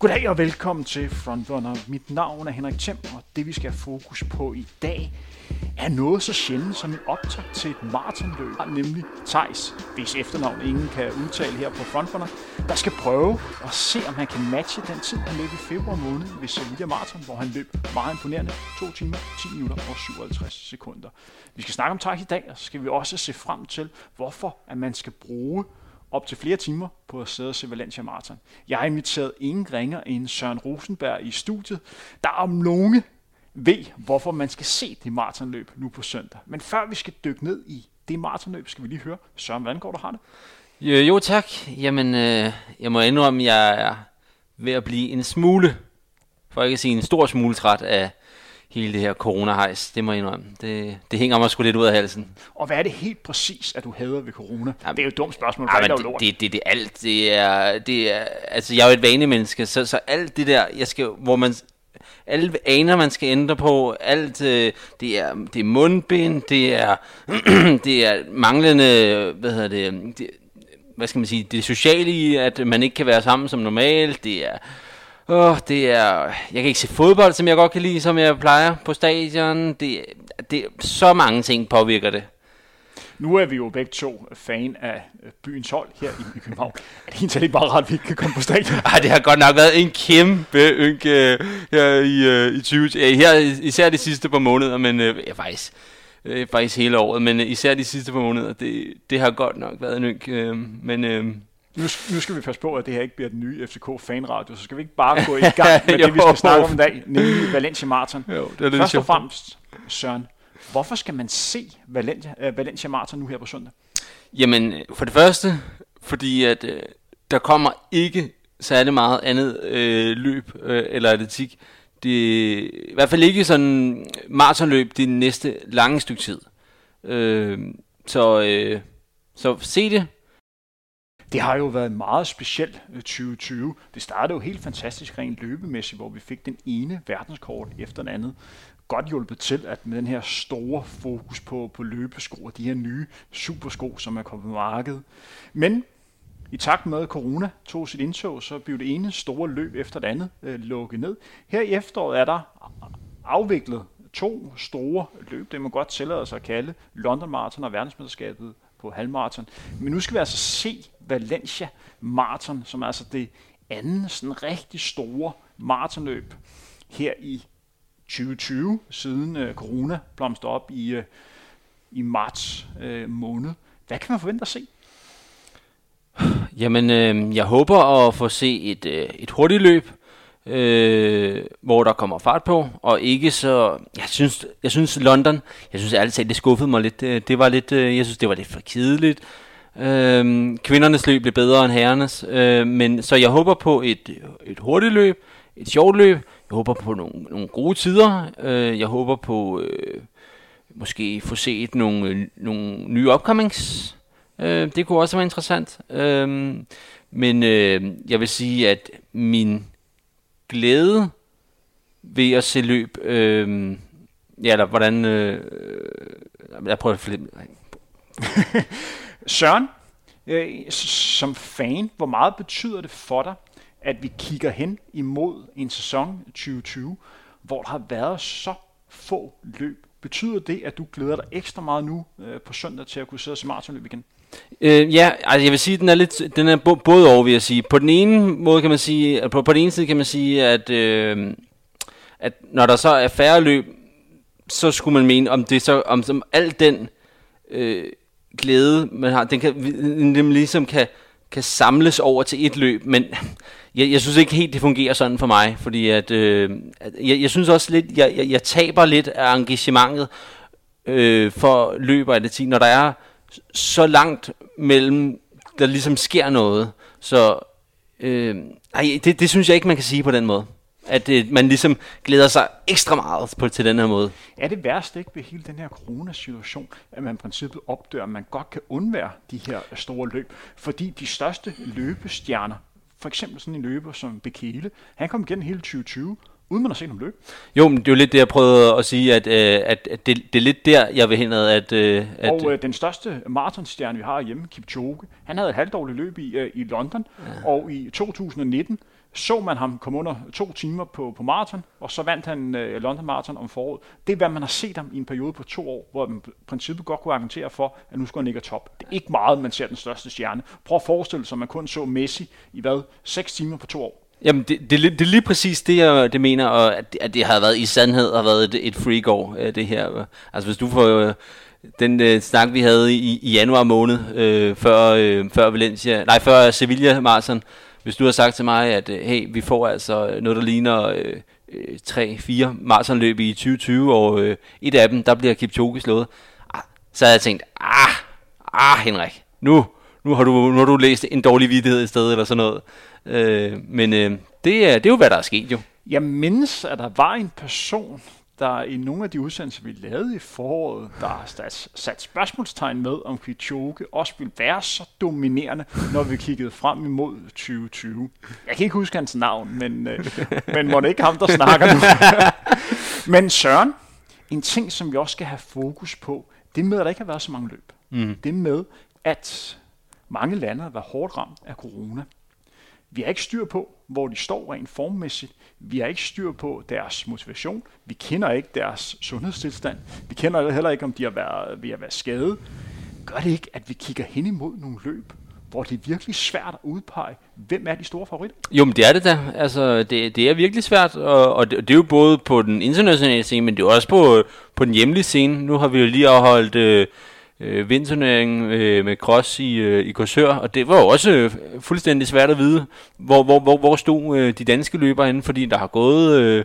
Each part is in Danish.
Goddag og velkommen til Frontrunner. Mit navn er Henrik Thiem, og det vi skal have fokus på i dag er noget så sjældent som en optag til et maratonløb, nemlig Tejs, hvis efternavn ingen kan udtale her på Frontrunner, der skal prøve at se, om han kan matche den tid, han løb i februar måned ved Sevilla Marathon, hvor han løb meget imponerende 2 timer, 10 minutter og 57 sekunder. Vi skal snakke om Tejs i dag, og så skal vi også se frem til, hvorfor at man skal bruge op til flere timer på at sidde og se Valencia Marathon. Jeg har inviteret ingen ringer end Søren Rosenberg i studiet, der om nogen ved, hvorfor man skal se det maratonløb nu på søndag. Men før vi skal dykke ned i det maratonløb, skal vi lige høre Søren, Vandgaard, går du har det? Jo, jo tak. Jamen, øh, jeg må indrømme, at jeg er ved at blive en smule, for ikke at sige en stor smule træt af hele det her corona-hejs. Det må jeg indrømme. Det, det hænger mig sgu lidt ud af halsen. Og hvad er det helt præcis, at du hader ved corona? Jamen, det er jo et dumt spørgsmål, for ja, det, det, det, det, er alt. Det er, det er, altså, jeg er jo et vanemenneske, så, så alt det der, jeg skal, hvor man alle aner, man skal ændre på, alt, øh, det, er, det er mundbind, det er, det er manglende, hvad hedder det, det, hvad skal man sige, det sociale i, at man ikke kan være sammen som normalt, det er, åh, det er, jeg kan ikke se fodbold, som jeg godt kan lide, som jeg plejer på stadion, det, det, så mange ting påvirker det. Nu er vi jo begge to fan af øh, byens hold her i København. Er det egentlig bare ret, at vi ikke kan komme på stadion? Ej, det har godt nok været en kæmpe ynke øh, her i, uh, i 20... Her, især de sidste par måneder, men uh, ja, faktisk, faktisk hele året, men især de sidste par måneder, det, det har godt nok været en ynk. Men uh, nu, nu skal vi passe på, at det her ikke bliver den nye FCK fanradio, så skal vi ikke bare gå i gang med det, vi skal snakke om i dag, nemlig Valencia Martin. Jo, det er Først og fremmest, Søren, Hvorfor skal man se Valencia, uh, Valencia Marathon nu her på søndag? Jamen, for det første, fordi at uh, der kommer ikke særlig meget andet uh, løb uh, eller atletik. Det i hvert fald ikke sådan maratonløb det næste lange stykke tid. Uh, så, uh, så se det. Det har jo været meget specielt 2020. Det startede jo helt fantastisk rent løbemæssigt, hvor vi fik den ene verdenskort efter den anden godt hjulpet til, at med den her store fokus på, på løbesko og de her nye supersko, som er kommet på markedet. Men i takt med, at corona tog sit indtog, så blev det ene store løb efter det andet øh, lukket ned. Her i efteråret er der afviklet to store løb, det man godt tillade sig at kalde London Marathon og verdensmesterskabet på halvmarathon. Men nu skal vi altså se Valencia Marathon, som er altså det andet sådan rigtig store maratonløb her i 2020, siden øh, corona blomster op i, øh, i marts øh, måned. Hvad kan man forvente at se? Jamen, øh, jeg håber at få se et, øh, et hurtigt løb, øh, hvor der kommer fart på, og ikke så... Jeg synes, jeg synes London, jeg synes ærligt talt, det skuffede mig lidt. Det, det var lidt, øh, jeg synes, det var lidt for kedeligt. Øh, kvindernes løb blev bedre end herrenes, øh, men så jeg håber på et, et hurtigt løb, et sjovt løb, jeg håber på nogle, nogle gode tider. Øh, jeg håber på øh, måske få set nogle, nogle nye upcomings. Øh, det kunne også være interessant. Øh, men øh, jeg vil sige, at min glæde ved at se løb, øh, ja, eller hvordan, øh, jeg prøver at flippe. Søren, øh, som fan, hvor meget betyder det for dig, at vi kigger hen imod en sæson 2020, hvor der har været så få løb. Betyder det, at du glæder dig ekstra meget nu øh, på søndag til at kunne sidde og se maratonløb igen? Øh, ja, altså jeg vil sige, at den er lidt, den er både over, vil jeg sige. På den ene måde kan man sige, på, på den ene side kan man sige, at, øh, at når der så er færre løb, så skulle man mene, om det så, om som al den øh, glæde, man har, den kan, den ligesom kan, kan samles over til et løb, men jeg, jeg synes ikke helt, det fungerer sådan for mig, fordi at, øh, jeg, jeg synes også lidt, jeg, jeg, jeg taber lidt af engagementet øh, for løber af det når der er så langt mellem, der ligesom sker noget. Så øh, ej, det, det synes jeg ikke, man kan sige på den måde. At øh, man ligesom glæder sig ekstra meget på, til den her måde. Er det værste ikke ved hele den her coronasituation, at man i princippet opdør, at man godt kan undvære de her store løb? Fordi de største løbestjerner for eksempel sådan en løber som Bekele, han kom igen hele 2020, uden man har set ham løbe. Jo, men det er jo lidt det, jeg prøvede at sige, at, øh, at, at det, det er lidt der, jeg vil hen ad, at... Øh, at og øh, den største maratonstjerne, vi har hjemme, Kipchoge, han havde et halvdårligt løb i, øh, i London, ja. og i 2019 så man ham komme under to timer på, på maraton, og så vandt han øh, London Marathon om foråret. Det er, hvad man har set ham i en periode på to år, hvor man i princippet godt kunne argumentere for, at nu skulle han ikke top. Det er ikke meget, man ser den største stjerne. Prøv at forestille sig, at man kun så Messi i hvad? 6 timer på to år. Jamen, det, det, det er lige præcis det, jeg det mener, og at, at det har været i sandhed har været et, et freak-år, øh, det her. Altså, hvis du får øh, den øh, snak, vi havde i, i januar måned, øh, før, øh, før Valencia, nej, før Sevilla Marathon, hvis du har sagt til mig, at øh, hey, vi får altså noget, der ligner øh, øh 3-4 maratonløb i 2020, og øh, et af dem, der bliver Kipchoge slået, ah, så havde jeg tænkt, ah, ah Henrik, nu, nu har du, nu har du læst en dårlig vidighed i stedet, eller sådan noget. Øh, men øh, det, er, det er jo, hvad der er sket jo. Jeg mindes, at der var en person, der i nogle af de udsendelser, vi lavede i foråret, der har sat spørgsmålstegn med, om Kvichoke også ville være så dominerende, når vi kiggede frem imod 2020. Jeg kan ikke huske hans navn, men, øh, men må det ikke ham, der snakker nu. men Søren, en ting, som vi også skal have fokus på, det med, at der ikke har været så mange løb. Mm. Det med, at mange lande har været hårdt ramt af corona. Vi har ikke styr på, hvor de står rent formmæssigt. Vi har ikke styr på deres motivation. Vi kender ikke deres sundhedstilstand. Vi kender heller ikke, om de har været ved at være skadet. Gør det ikke, at vi kigger hen imod nogle løb, hvor det er virkelig svært at udpege, hvem er de store favoritter? Jo, men det er det da. Altså, det, det er virkelig svært, og, og det, det er jo både på den internationale scene, men det er også på, på den hjemlige scene. Nu har vi jo lige afholdt øh, øh, vindturneringen øh, med cross i, øh, i Korsør, og det var jo også øh, fuldstændig svært at vide, hvor, hvor, hvor, hvor stod øh, de danske løbere henne, fordi der har gået, øh,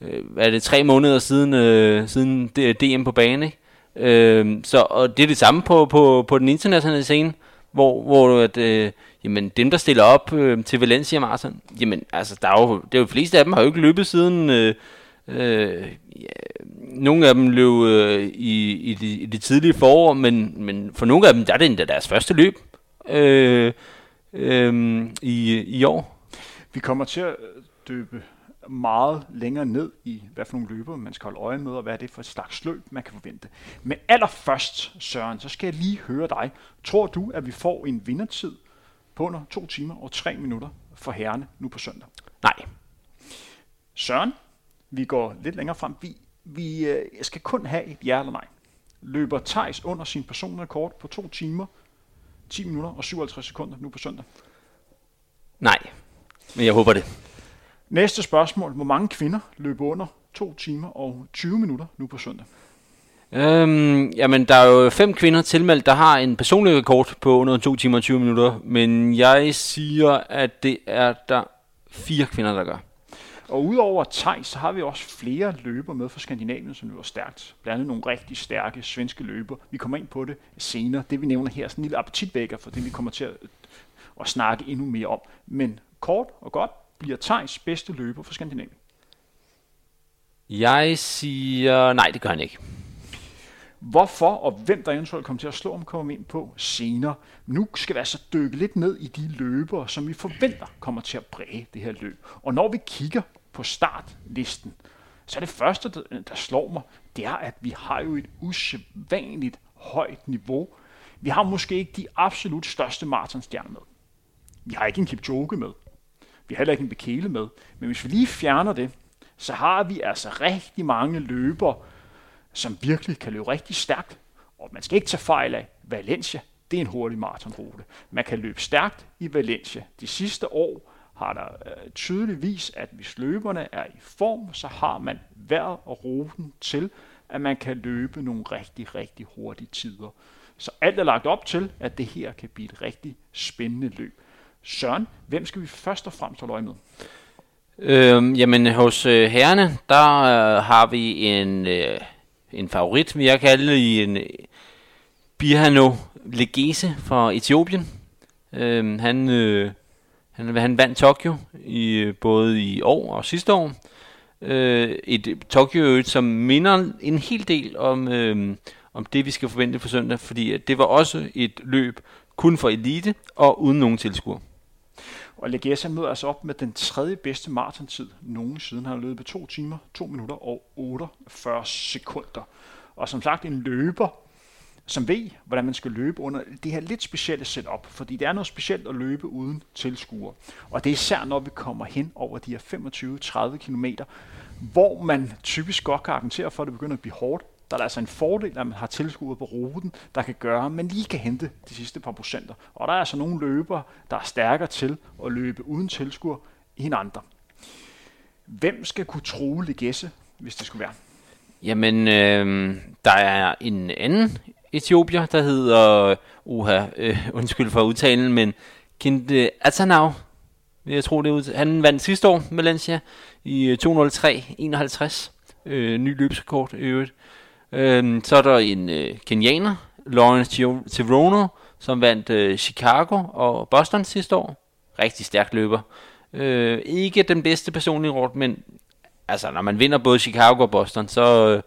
øh, er det tre måneder siden, øh, siden DM på bane, ikke? Øh, så, og det er det samme på, på, på den internationale scene, hvor, hvor at, øh, jamen, dem, der stiller op øh, til Valencia Marathon, jamen, altså, der er jo, det er jo de fleste af dem har jo ikke løbet siden, øh, øh, ja, nogle af dem løb øh, i, i, de, i de tidlige forår, men, men for nogle af dem der er det endda deres første løb øh, øh, i, i år. Vi kommer til at døbe meget længere ned i, hvad for nogle løber man skal holde øje med, og hvad er det for et slags løb, man kan forvente. Men allerførst, Søren, så skal jeg lige høre dig. Tror du, at vi får en vindertid på under to timer og tre minutter for herrene nu på søndag? Nej. Søren, vi går lidt længere frem. Vi vi øh, skal kun have et ja eller nej. Løber Tejs under sin personlige rekord på 2 timer, 10 minutter og 57 sekunder nu på søndag? Nej, men jeg håber det. Næste spørgsmål. Hvor mange kvinder løber under 2 timer og 20 minutter nu på søndag? Øhm, jamen, der er jo fem kvinder tilmeldt, der har en personlig rekord på under 2 timer og 20 minutter, men jeg siger, at det er der fire kvinder, der gør. Og udover Thijs, så har vi også flere løber med fra Skandinavien, som løber stærkt. Blandt andet nogle rigtig stærke svenske løber. Vi kommer ind på det senere. Det vi nævner her er sådan en lille appetitvækker, for det vi kommer til at, at snakke endnu mere om. Men kort og godt bliver Thijs bedste løber for Skandinavien. Jeg siger, nej, det gør han ikke. Hvorfor og hvem der eventuelt kommer til at slå om, kommer vi ind på senere. Nu skal vi altså dykke lidt ned i de løbere, som vi forventer kommer til at præge det her løb. Og når vi kigger på startlisten, så er det første, der, der slår mig, det er, at vi har jo et usædvanligt højt niveau. Vi har måske ikke de absolut største maratonstjerner med. Vi har ikke en Kipchoge med. Vi har heller ikke en Bekele med. Men hvis vi lige fjerner det, så har vi altså rigtig mange løbere, som virkelig kan løbe rigtig stærkt. Og man skal ikke tage fejl af Valencia. Det er en hurtig maratonrute. Man kan løbe stærkt i Valencia. De sidste år har der øh, tydeligvis, at hvis løberne er i form, så har man hver og ruten til, at man kan løbe nogle rigtig, rigtig hurtige tider. Så alt er lagt op til, at det her kan blive et rigtig spændende løb. Søren, hvem skal vi først og fremmest holde øje med? Øhm, jamen hos øh, herrene, der øh, har vi en, øh, en favorit, vi jeg kalde i en øh, Birhano Legese fra Etiopien. Øhm, han, øh, han, han vandt Tokyo i, øh, både i år og sidste år. Øh, et Tokyo, som minder en hel del om, øh, om det, vi skal forvente for søndag, fordi det var også et løb kun for elite og uden nogen tilskuer. Og Legessa møder altså op med den tredje bedste maratontid nogensinde. Han har løbet på 2 timer, 2 minutter og 48 sekunder. Og som sagt en løber, som ved, hvordan man skal løbe under det her lidt specielle setup, fordi det er noget specielt at løbe uden tilskuer. Og det er især, når vi kommer hen over de her 25-30 km, hvor man typisk godt kan argumentere for, at det begynder at blive hårdt, der er altså en fordel, at man har tilskuer på ruten, der kan gøre, at man lige kan hente de sidste par procenter. Og der er altså nogle løbere, der er stærkere til at løbe uden tilskuer end andre. Hvem skal kunne true Legesse, hvis det skulle være? Jamen, øh, der er en anden etiopier, der hedder, uha, øh, undskyld for udtalen, men Kinde Atanau, jeg tror det er Han vandt sidste år Valencia i øh, 203-51. Øh, ny løbsrekord i øvrigt. Øh, så er der en øh, kenianer, Lawrence Tirono, som vandt øh, Chicago og Boston sidste år. Rigtig stærk løber. Øh, ikke den bedste personlige råd, men altså, når man vinder både Chicago og Boston, så, øh,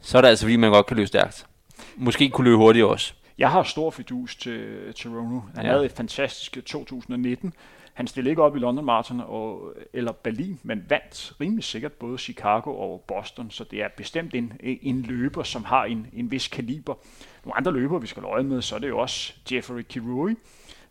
så er det altså fordi, man godt kan løbe stærkt. Måske kunne løbe hurtigt også. Jeg har stor fidus til Tirono. Han ja. havde et fantastisk 2019. Han stillede ikke op i London Marathon og, eller Berlin, men vandt rimelig sikkert både Chicago og Boston, så det er bestemt en, en løber, som har en, en vis kaliber. Nogle andre løber, vi skal øje med, så er det jo også Jeffrey Kirui,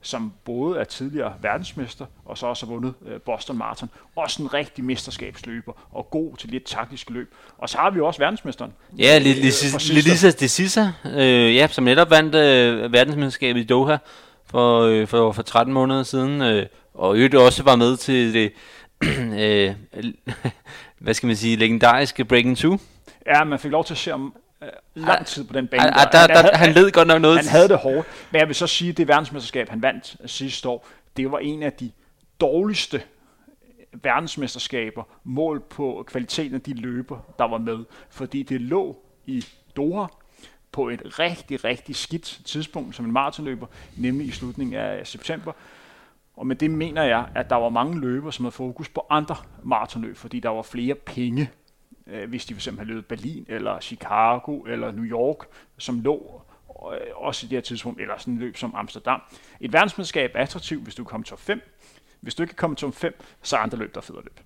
som både er tidligere verdensmester, og så også har vundet øh, Boston Marathon. Også en rigtig mesterskabsløber, og god til lidt taktisk løb. Og så har vi også verdensmesteren. Ja, øh, Lisa Desisa, øh, ja, som netop vandt øh, verdensmesterskabet i Doha for, øh, for, for 13 måneder siden. Øh, og øvrigt også var med til det, øh, hvad skal man sige, legendariske Breaking 2. Ja, man fik lov til at se om lang tid på den bane. Ah, der, der, der, han led godt nok noget. Han havde det hårdt. Men jeg vil så sige, at det verdensmesterskab, han vandt sidste år, det var en af de dårligste verdensmesterskaber mål på kvaliteten af de løber, der var med. Fordi det lå i Doha på et rigtig, rigtig skidt tidspunkt som en maratonløber, nemlig i slutningen af september. Og med det mener jeg, at der var mange løber, som havde fokus på andre maratonløb, fordi der var flere penge, øh, hvis de fx havde løbet Berlin, eller Chicago, eller New York, som lå øh, også i det her tidspunkt, eller sådan en løb som Amsterdam. Et verdensmesterskab er attraktivt, hvis du kommer top 5. Hvis du ikke kommer top 5, så er andre løb, der er federe løb.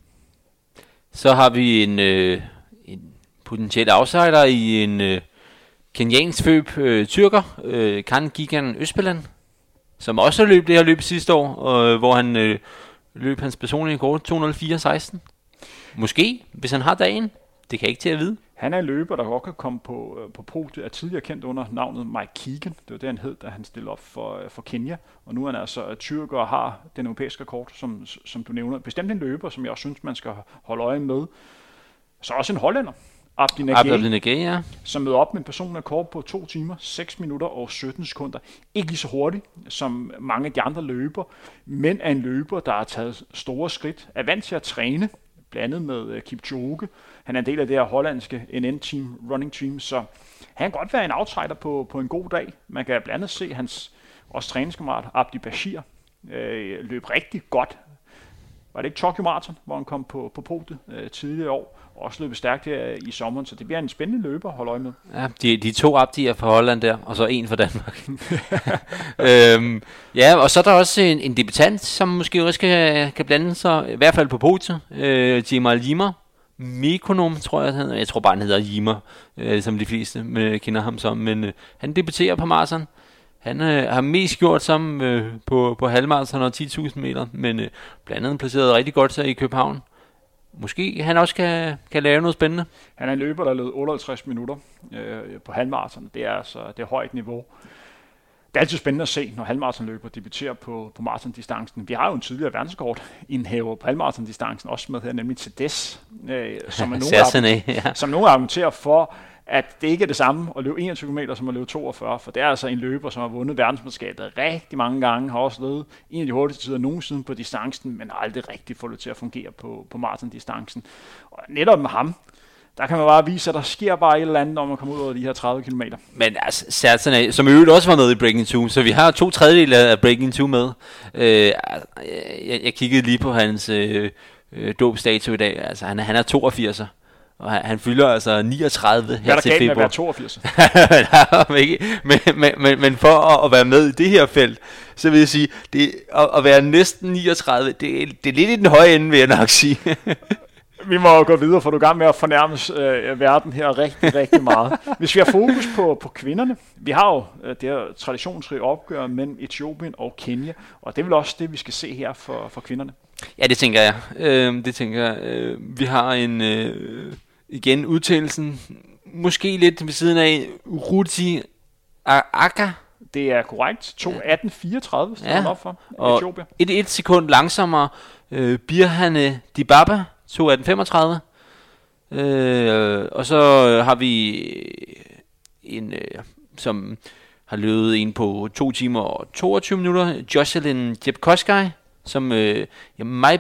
Så har vi en, øh, en potentiel outsider i en øh, kenyansk føb øh, tyrker, øh, Kan Gigan Østbeland, som også løb det her løb sidste år, øh, hvor han øh, løb hans personlige kort 204-16. Måske, hvis han har dagen. Det kan jeg ikke til at vide. Han er en løber, der godt kan komme på, øh, på podiet, er tidligere kendt under navnet Mike Keegan. Det var det, han hed, da han stillede op for, øh, for Kenya. Og nu er han altså tyrker og har den europæiske rekord, som, som du nævner. Bestemt en løber, som jeg også synes, man skal holde øje med. Så også en hollænder, Abdi Nagay, ja. som møder op med en personlig rekord på 2 timer, 6 minutter og 17 sekunder. Ikke lige så hurtigt som mange af de andre løber, men er en løber, der har taget store skridt, er vant til at træne, blandet med Kipchoge. Han er en del af det her hollandske NN-team, running team, så han kan godt være en outsider på, på en god dag. Man kan blandt andet se hans også træningskammerat Abdi Bashir øh, løb rigtig godt. Var det ikke Tokyo Marathon, hvor han kom på, på podiet øh, tidligere år? også løbet stærkt her i sommeren, så det bliver en spændende løber at holde øje med. Ja, de, de to Abdier fra Holland der, og så en fra Danmark. øhm, ja, og så er der også en, en debutant, som måske også kan, kan blande sig, i hvert fald på podiet, øh, Jamal Yima, Mekonom, tror jeg, han, jeg tror bare, han hedder Jima, øh, som de fleste øh, kender ham som, men øh, han debuterer på Marsen. Han øh, har mest gjort sammen øh, på, på halvmarathon og 10.000 meter, men øh, blandt andet placeret rigtig godt sig i København måske han også kan, kan lave noget spændende. Han er en løber, der har løbet 58 minutter øh, på halvmarathon. Det er altså det er højt niveau. Det er altid spændende at se, når halvmarathonløber debuterer på, på maratondistancen. Vi har jo en tidligere verdenskort indhæver på halvmaratondistancen, også med her, nemlig Tedesco, øh, som, er nogen, ja. som nogen argumenterer for, at det ikke er det samme at løbe 21 km som at løbe 42, for det er altså en løber, som har vundet verdensmesterskabet rigtig mange gange, har også løbet en af de hurtigste tider nogensinde på distancen, men aldrig rigtig fået det til at fungere på, på maratondistancen. Og netop med ham, der kan man bare vise, at der sker bare et eller andet, når man kommer ud over de her 30 km. Men altså, Sertan, som øvrigt også var med i Breaking 2, så vi har to tredjedele af Breaking 2 med. Øh, jeg, jeg kiggede lige på hans øh, øh, dåbsdato i dag. Altså, han, han er 82'er. Og han, han fylder altså 39 Hvad her er der til februar. være 82? Nej, ikke. men, men, men, men for at, at være med i det her felt, så vil jeg sige, det, at, at være næsten 39, det, er- det er lidt i den høje ende, vil jeg nok sige. Vi må jo gå videre, for du er i gang med at fornærme øh, verden her rigtig, rigtig meget. Hvis vi har fokus på, på kvinderne, vi har jo øh, det her traditionsrige opgør mellem Etiopien og Kenya, og det er vel også det, vi skal se her for, for kvinderne. ja, det tænker jeg. Øh, det tænker jeg. Øh, vi har en, øh, igen, udtalelsen, måske lidt ved siden af Ruti Aka, Det er korrekt. 2.18.34 står Ja. op for Og- Etiopien. et, et sekund langsommere, øh, Birhane Dibaba, 2.18.35. Øh, og så har vi en, øh, som har løbet en på 2 timer og 22 minutter, Jocelyn Jepkoskaj, som øh, ja, mig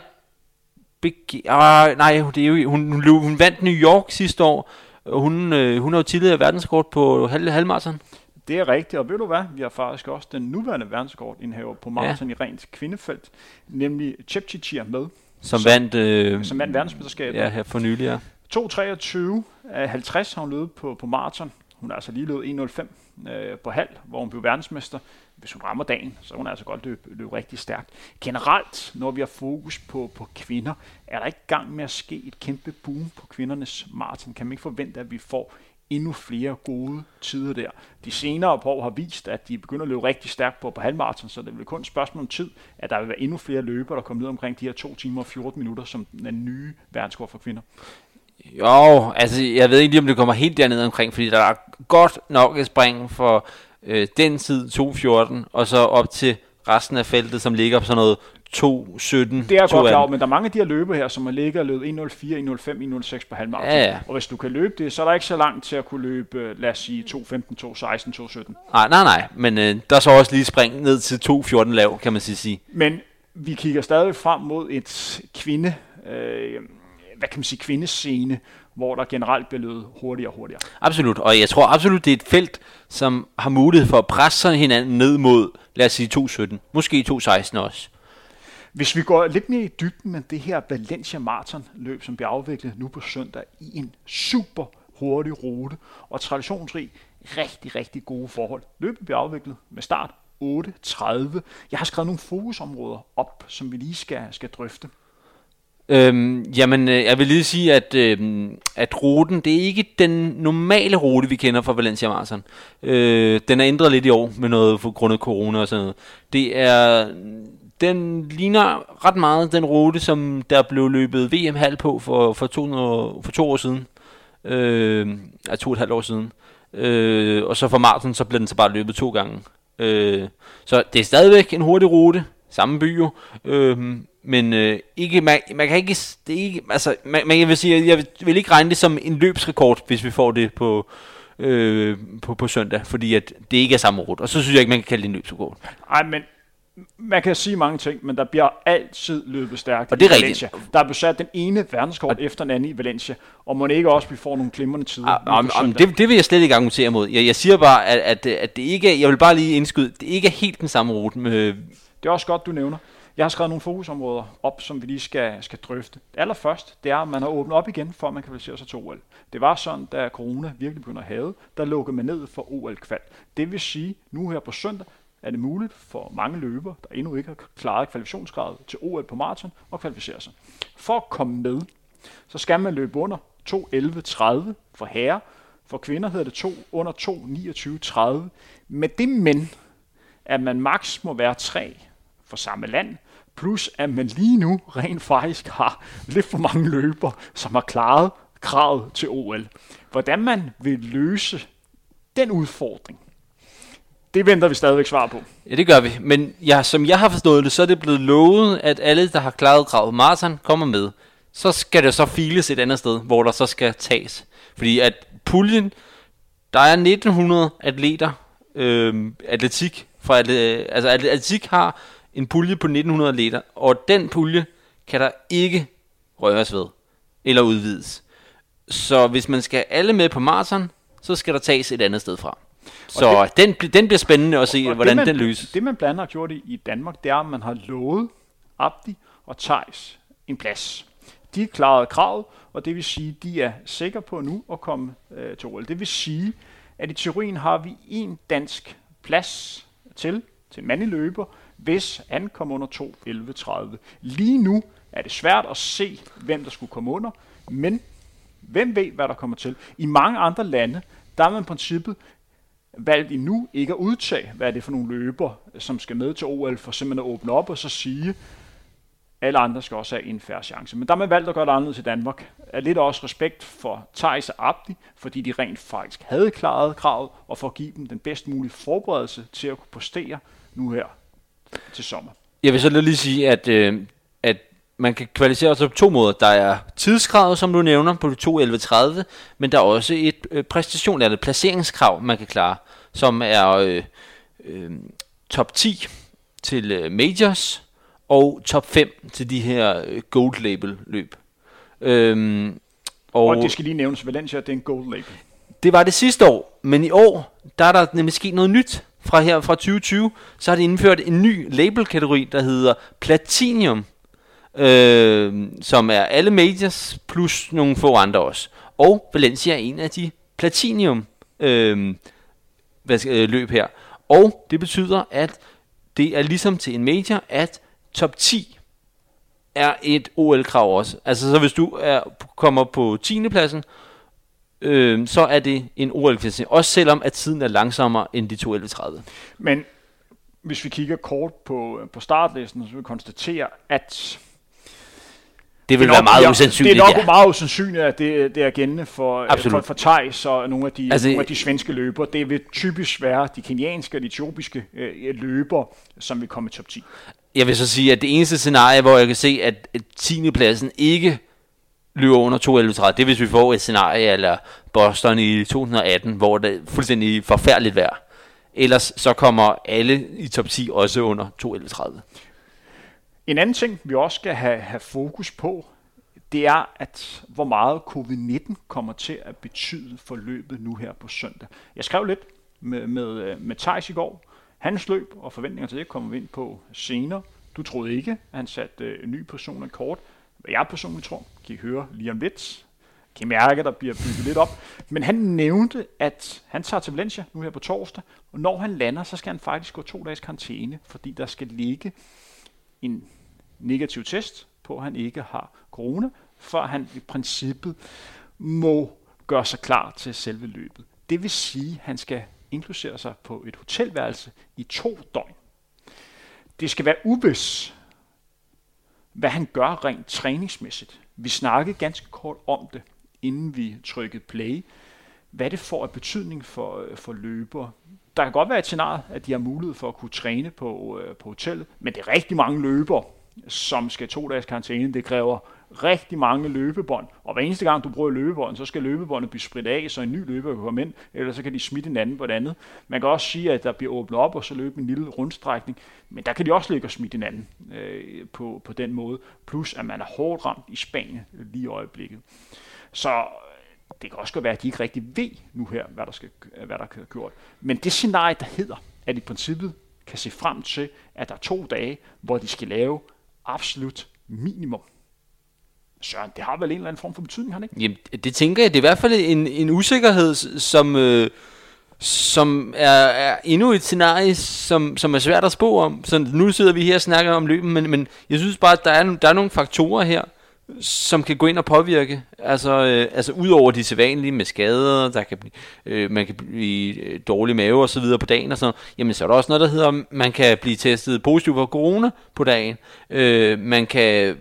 ah, nej, det er jo, hun, hun, hun vandt New York sidste år, og hun, øh, hun er jo tidligere verdenskort på halv, halvmarathon. Det er rigtigt, og ved du hvad? Vi har faktisk også den nuværende verdensrekordindhaver på maraton ja. i rent kvindefelt, nemlig Chepchirchir med, Som Så- vandt, øh, som vandt verdensmesterskabet. ja, her for nylig, ja. 2.23 af 50 har hun løbet på, på maraton. Hun har altså lige løbet 1.05 øh, på halv, hvor hun blev verdensmester. Hvis hun rammer dagen, så hun altså godt løbe, løbe rigtig stærkt. Generelt, når vi har fokus på, på kvinder, er der ikke gang med at ske et kæmpe boom på kvindernes maraton. Kan man ikke forvente, at vi får endnu flere gode tider der. De senere på år har vist, at de begynder at løbe rigtig stærkt på, på halvmarathon, så det vil kun et spørgsmål om tid, at der vil være endnu flere løbere, der kommer ned omkring de her 2 timer og 14 minutter, som den nye verdenskår for kvinder. Jo, altså jeg ved ikke lige, om det kommer helt dernede omkring, fordi der er godt nok et spring for øh, den tid 2.14, og så op til resten af feltet, som ligger på sådan noget 2.17. Det er jeg godt klar men der er mange af de her løber her, som har ligget og løbet 1.04, 1.05, 1.06 på halvmaraton. Ja, ja. Og hvis du kan løbe det, så er der ikke så langt til at kunne løbe, øh, lad os sige, 2.15, 2.16, 2.17. Nej, nej, nej, men øh, der er så også lige spring ned til 2.14 lav, kan man sige. sige. Men vi kigger stadig frem mod et kvinde, øh, hvad kan man sige, kvindescene, hvor der generelt bliver løbet hurtigere og hurtigere. Absolut, og jeg tror absolut, det er et felt, som har mulighed for at presse hinanden ned mod, lad os sige 2.17, måske 2.16 også. Hvis vi går lidt mere i dybden med det her Valencia Marathon løb, som bliver afviklet nu på søndag i en super hurtig rute og traditionsrig, rigtig, rigtig gode forhold. Løbet bliver afviklet med start 8.30. Jeg har skrevet nogle fokusområder op, som vi lige skal, skal drøfte. Øhm, jamen, øh, jeg vil lige sige, at, øhm, at ruten, det er ikke den normale rute, vi kender fra Valencia Marathon. Øh, den er ændret lidt i år med noget for grundet corona og sådan noget. Det er, den ligner ret meget den rute, som der blev løbet VM-halv på for, for, 200, for to år siden. Øh, altså to og et halvt år siden. Øh, og så for Martin, så blev den så bare løbet to gange. Øh, så det er stadigvæk en hurtig rute, samme by jo, øh, men øh, ikke, man, man kan ikke, det er ikke, altså, man, man, jeg vil sige, jeg vil ikke regne det som en løbsrekord, hvis vi får det på, øh, på, på søndag, fordi at det ikke er samme rute, og så synes jeg ikke, man kan kalde det en løbsrekord. Nej, men man kan sige mange ting, men der bliver altid løbet stærkt Og det er i rigtigt. Valencia. Der er besat den ene verdenskort efter den anden i Valencia, og må ikke også, vi får nogle glimrende tider Ah, om, om, det, det vil jeg slet ikke argumentere mod. Jeg, jeg siger bare, at, at, at det ikke er, jeg vil bare lige indskyde, det ikke er helt den samme rute. Med, Det er også godt, du nævner. Jeg har skrevet nogle fokusområder op, som vi lige skal, skal drøfte. Det allerførst, det er, at man har åbnet op igen, for at man kan kvalificere sig til OL. Det var sådan, da corona virkelig begynder at have, der lukkede man ned for OL-kval. Det vil sige, nu her på søndag, er det muligt for mange løbere, der endnu ikke har klaret kvalifikationsgradet til OL på maraton, at kvalificere sig. For at komme med, så skal man løbe under 2.11.30 for herrer. For kvinder hedder det 2 under 2.29.30. Med det men, at man maks må være 3 for samme land, plus at man lige nu rent faktisk har lidt for mange løber, som har klaret kravet til OL. Hvordan man vil løse den udfordring, det venter vi stadigvæk svar på. ja, det gør vi. Men ja, som jeg har forstået det, så er det blevet lovet, at alle, der har klaret gravet maraton, kommer med. Så skal det så files et andet sted, hvor der så skal tages. Fordi at puljen, der er 1900 atleter, øh, atletik, fra, øh, altså atletik har en pulje på 1900 atleter, og den pulje kan der ikke røres ved, eller udvides. Så hvis man skal alle med på maraton, så skal der tages et andet sted fra. Så det- den, den bliver spændende at se, Og hvordan det, man, den løses. Det man blandt andet har gjort i, i Danmark, det er, at man har lovet Abdi og Thijs en plads. De klarede kravet, og det vil sige, de er sikre på nu at komme øh, til OL. Det vil sige, at i teorien har vi en dansk plads til, til mandlig løber, hvis han kommer under 2.11.30. Lige nu er det svært at se, hvem der skulle komme under, men hvem ved, hvad der kommer til. I mange andre lande, der er man i princippet valgt endnu ikke at udtage, hvad er det for nogle løber, som skal med til OL, for simpelthen at åbne op og så sige, alle andre skal også have en færre chance. Men der har man valgt at gøre det anderledes i Danmark. Er lidt også respekt for Thijs og Abdi, fordi de rent faktisk havde klaret kravet, og for at give dem den bedst mulige forberedelse til at kunne præstere nu her til sommer. Jeg vil så lige sige, at, øh, at man kan kvalificere sig på to måder. Der er tidskravet, som du nævner, på 2.11.30, men der er også et øh, præstation, eller et placeringskrav, man kan klare, som er øh, øh, top 10 til øh, majors, og top 5 til de her øh, gold label løb. Øhm, og, og det skal lige nævnes, Valencia det er en gold label. Det var det sidste år, men i år, der er der nemlig sket noget nyt fra her fra 2020. Så har de indført en ny label-kategori, der hedder Platinum, øh, som er alle majors plus nogle få andre også. Og Valencia er en af de Platinum øh, øh, Øh, løb her. Og det betyder, at det er ligesom til en major, at top 10 er et OL-krav også. Altså så hvis du er, kommer på 10. pladsen, øh, så er det en OL-klasse. Også selvom at tiden er langsommere end de 2.11.30. Men hvis vi kigger kort på, øh, på startlisten, så vil vi konstatere, at det vil det være meget bliver, usandsynligt. Det er nok ja. meget usandsynligt, at det, det er gældende for, for, for Thijs og nogle af, de, altså, nogle af de svenske løber. Det vil typisk være de kenianske og de etiopiske øh, løber, som vil komme i top 10. Jeg vil så sige, at det eneste scenarie, hvor jeg kan se, at 10. pladsen ikke løber under 2.11.30, det er hvis vi får et scenarie eller Boston i 2018, hvor det er fuldstændig forfærdeligt vejr. Ellers så kommer alle i top 10 også under 2.11.30. En anden ting, vi også skal have, have fokus på, det er, at hvor meget covid-19 kommer til at betyde for løbet nu her på søndag. Jeg skrev lidt med, med, øh, med Thijs i går, Hans løb og forventninger til det kommer vi ind på senere. Du troede ikke, at han satte en ny person kort. Hvad jeg personligt tror, kan I høre lige om lidt. Kan I mærke, at der bliver bygget lidt op. Men han nævnte, at han tager til Valencia nu her på torsdag, og når han lander, så skal han faktisk gå to dages karantæne, fordi der skal ligge en negativ test på, at han ikke har corona, før han i princippet må gøre sig klar til selve løbet. Det vil sige, at han skal indlucere sig på et hotelværelse i to døgn. Det skal være uvis, hvad han gør rent træningsmæssigt. Vi snakkede ganske kort om det, inden vi trykkede play. Hvad det får af betydning for, øh, for løber. Der kan godt være et scenarie, at de har mulighed for at kunne træne på, øh, på hotellet, men det er rigtig mange løber, som skal to dages karantæne. Det kræver rigtig mange løbebånd, og hver eneste gang du bruger løbebånd, så skal løbebåndet blive spredt af, så en ny løber kan komme ind, eller så kan de smitte hinanden på et andet. Man kan også sige, at der bliver åbnet op, og så løbe en lille rundstrækning, men der kan de også ligge og smitte hinanden øh, på, på den måde. Plus at man er hårdt ramt i Spanien lige i øjeblikket. Så øh, det kan også godt være, at de ikke rigtig ved nu her, hvad der, skal, hvad der kan gjort. Men det scenarie, der hedder, at i princippet kan se frem til, at der er to dage, hvor de skal lave absolut minimum. Søren, det har vel en eller anden form for betydning, har det ikke? Jamen, det tænker jeg. Det er i hvert fald en, en usikkerhed, som, øh, som er, er endnu et scenarie, som, som er svært at spå om. Så nu sidder vi her og snakker om løben, men, men jeg synes bare, at der er, der er nogle faktorer her, som kan gå ind og påvirke. Altså, øh, altså ud over de sædvanlige med skader, der kan blive, øh, man kan blive øh, dårlig mave og så videre på dagen og sådan jamen så er der også noget, der hedder, man kan blive testet positiv for corona på dagen. Øh, man kan,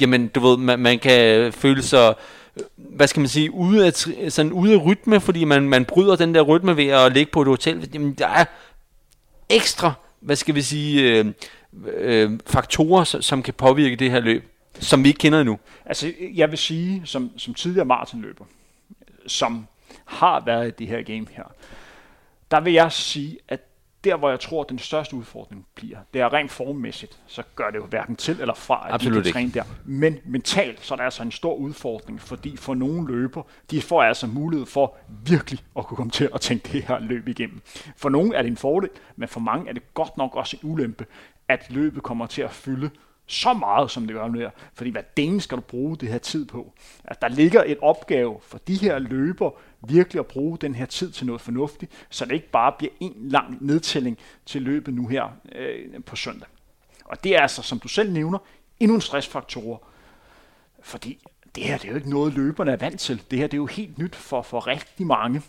jamen du ved, man, man kan føle sig øh, hvad skal man sige, ude af, sådan ude af rytme, fordi man, man bryder den der rytme ved at ligge på et hotel. Jamen, der er ekstra, hvad skal vi sige, øh, øh, faktorer, som kan påvirke det her løb. Som vi ikke kender endnu. Altså, jeg vil sige, som, som tidligere maratonløber, som har været i det her game her, der vil jeg sige, at der, hvor jeg tror, at den største udfordring bliver, det er rent formmæssigt, så gør det jo hverken til eller fra, at Absolut de kan træne der. Men mentalt, så er der altså en stor udfordring, fordi for nogle løber, de får altså mulighed for virkelig at kunne komme til at tænke det her løb igennem. For nogle er det en fordel, men for mange er det godt nok også en ulempe, at løbet kommer til at fylde så meget, som det gør nu her. Fordi hvad delen skal du bruge det her tid på? At der ligger et opgave for de her løber virkelig at bruge den her tid til noget fornuftigt, så det ikke bare bliver en lang nedtælling til løbet nu her øh, på søndag. Og det er altså, som du selv nævner, endnu en stressfaktor. Fordi det her det er jo ikke noget, løberne er vant til. Det her det er jo helt nyt for, for rigtig mange.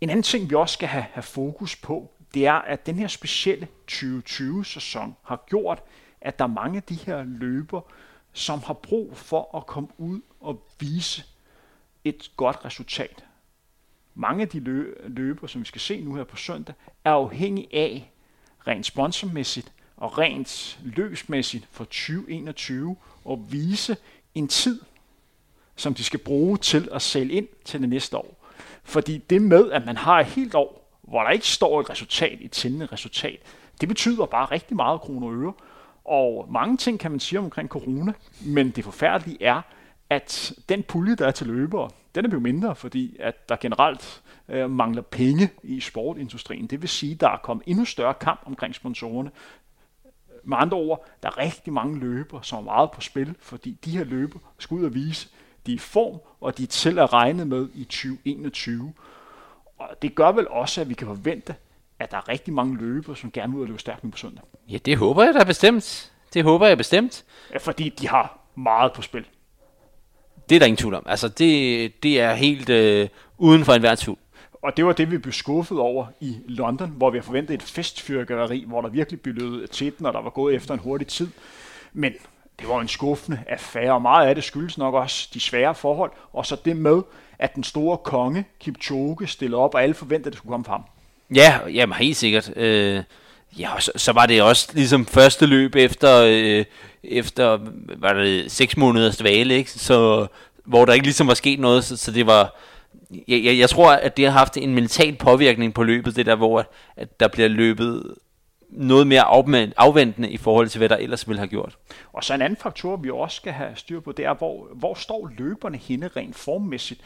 En anden ting, vi også skal have, have fokus på, det er, at den her specielle 2020-sæson har gjort, at der er mange af de her løber, som har brug for at komme ud og vise et godt resultat. Mange af de løber, som vi skal se nu her på søndag, er afhængige af rent sponsormæssigt og rent løsmæssigt for 2021 at vise en tid, som de skal bruge til at sælge ind til det næste år. Fordi det med, at man har et helt år, hvor der ikke står et resultat, et tændende resultat, det betyder bare rigtig meget kroner og øre. Og mange ting kan man sige omkring corona, men det forfærdelige er, at den pulje, der er til løbere, den er blevet mindre, fordi at der generelt øh, mangler penge i sportindustrien. Det vil sige, at der er kommet endnu større kamp omkring sponsorerne. Med andre ord, der er rigtig mange løber, som er meget på spil, fordi de her løber skal ud og vise, de er i form, og de er til at regne med i 2021. Og det gør vel også, at vi kan forvente, at der er rigtig mange løber, som gerne vil ud og løbe stærkt på søndag. Ja, det håber jeg da bestemt. Det håber jeg bestemt. Ja, fordi de har meget på spil. Det er der ingen tvivl om. Altså, det, det er helt øh, uden for enhver tvivl. Og det var det, vi blev skuffet over i London, hvor vi har forventet et festfyrkeri, hvor der virkelig blev løbet til den, og der var gået efter en hurtig tid. Men det var en skuffende affære, og meget af det skyldes nok også de svære forhold, og så det med, at den store konge, Kipchoge, stillede op, og alle forventede, at det skulle komme fra ham. Ja, jamen helt sikkert. Øh, ja, så, så var det også ligesom første løb efter, øh, efter var det seks måneders dvale, ikke? Så, hvor der ikke ligesom var sket noget, så, så det var... Jeg, jeg, jeg tror, at det har haft en mental påvirkning på løbet, det der, hvor at der bliver løbet noget mere afventende i forhold til, hvad der ellers ville have gjort. Og så en anden faktor, vi også skal have styr på, det er, hvor, hvor står løberne henne rent formmæssigt.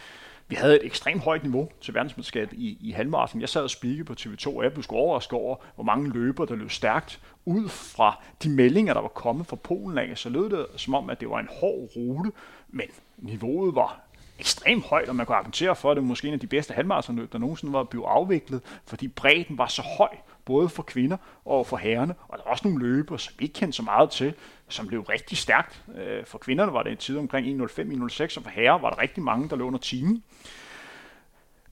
Vi havde et ekstremt højt niveau til verdensmesterskabet i, i halvmarathon. Jeg sad og spikede på TV2, og jeg blev sgu overrasket over, hvor mange løber, der løb stærkt. Ud fra de meldinger, der var kommet fra Polen af, så lød det som om, at det var en hård rute, men niveauet var ekstremt højt, og man kunne argumentere for, at det var måske en af de bedste halvmarathonløb, der nogensinde var blevet afviklet, fordi bredden var så høj, både for kvinder og for herrerne. Og der var også nogle løber, som vi ikke kendte så meget til, som blev rigtig stærkt. Øh, for kvinderne var det en tid omkring 1.05-1.06, og for herrer var der rigtig mange, der lå under timen.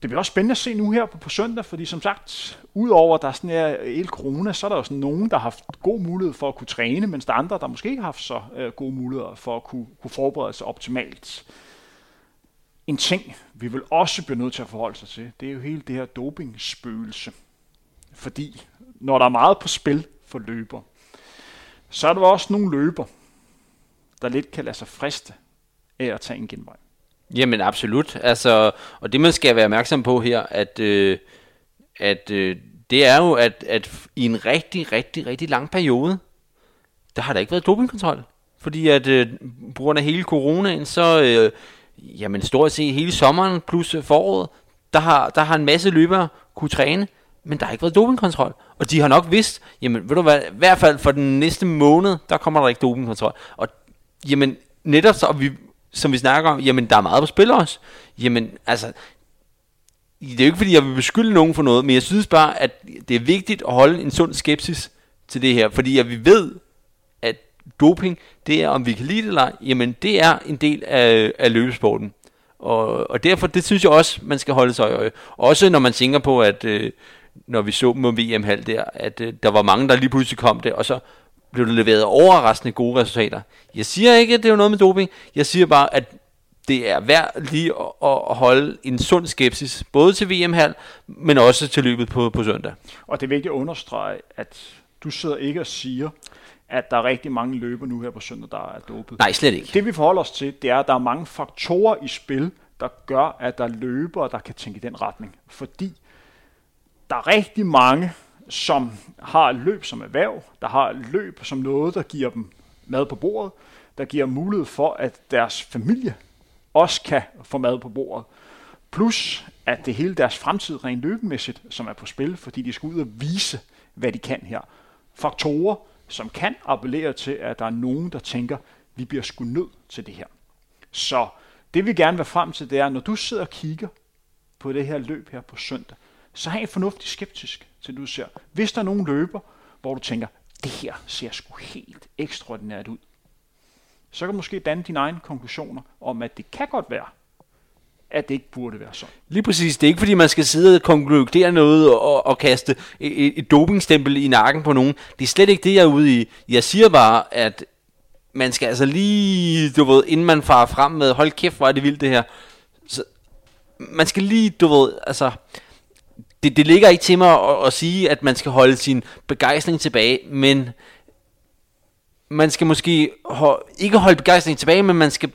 Det bliver også spændende at se nu her på, på søndag, fordi som sagt, udover at der er sådan her el corona, så er der jo sådan nogen, der har haft god mulighed for at kunne træne, mens der er andre, der måske ikke har haft så øh, gode muligheder for at kunne, kunne forberede sig optimalt. En ting, vi vil også blive nødt til at forholde sig til, det er jo hele det her dopingspøgelse. Fordi når der er meget på spil for løber, så er der også nogle løber, der lidt kan lade sig friste af at tage en genvej. Jamen absolut. Altså, og det man skal være opmærksom på her, at, øh, at øh, det er jo, at, at i en rigtig, rigtig, rigtig lang periode, der har der ikke været dopingkontrol. Fordi at øh, på grund af hele coronaen, så øh, jamen stort set hele sommeren plus foråret, der har, der har en masse løbere kunne træne, men der har ikke været dopingkontrol. Og de har nok vidst, jamen ved du hvad, i hvert fald for den næste måned, der kommer der ikke dopingkontrol. Og jamen netop så, vi, som vi snakker om, jamen der er meget på spil også. Jamen altså, det er jo ikke fordi, jeg vil beskylde nogen for noget, men jeg synes bare, at det er vigtigt at holde en sund skepsis til det her, fordi at vi ved, at doping, det er, om vi kan lide det eller ej, jamen det er en del af, af løbesporten. Og, og derfor, det synes jeg også, man skal holde sig i øje. Også når man tænker på, at øh, når vi så dem om VM-halv der, at øh, der var mange, der lige pludselig kom det, og så blev der leveret overraskende gode resultater. Jeg siger ikke, at det er noget med doping. Jeg siger bare, at det er værd lige at, at holde en sund skepsis, både til VM-halv, men også til løbet på, på søndag. Og det er vigtigt at understrege, at du sidder ikke og siger, at der er rigtig mange løber nu her på søndag, der er dopet. Nej, slet ikke. Det vi forholder os til, det er, at der er mange faktorer i spil, der gør, at der er løbere, der kan tænke i den retning. Fordi der er rigtig mange, som har løb som erhverv, der har løb som noget, der giver dem mad på bordet, der giver mulighed for, at deres familie også kan få mad på bordet. Plus, at det hele deres fremtid rent løbemæssigt, som er på spil, fordi de skal ud og vise, hvad de kan her. Faktorer, som kan appellere til, at der er nogen, der tænker, vi bliver sgu nødt til det her. Så det vi gerne vil frem til, det er, når du sidder og kigger på det her løb her på søndag, så har en fornuftig skeptisk til du ser. Hvis der er nogen løber, hvor du tænker, det her ser sgu helt ekstraordinært ud, så kan du måske danne dine egne konklusioner om, at det kan godt være, at det ikke burde være sådan. Lige præcis. Det er ikke fordi, man skal sidde og konkludere noget og, og kaste et, et dopingstempel i nakken på nogen. Det er slet ikke det, jeg er ude i. Jeg siger bare, at man skal altså lige, du ved, inden man farer frem med, hold kæft, hvor er det vildt det her. Så, man skal lige, du ved, altså, det, det ligger ikke til mig at, at sige, at man skal holde sin begejstring tilbage, men man skal måske ho- ikke holde begejstringen tilbage, men man skal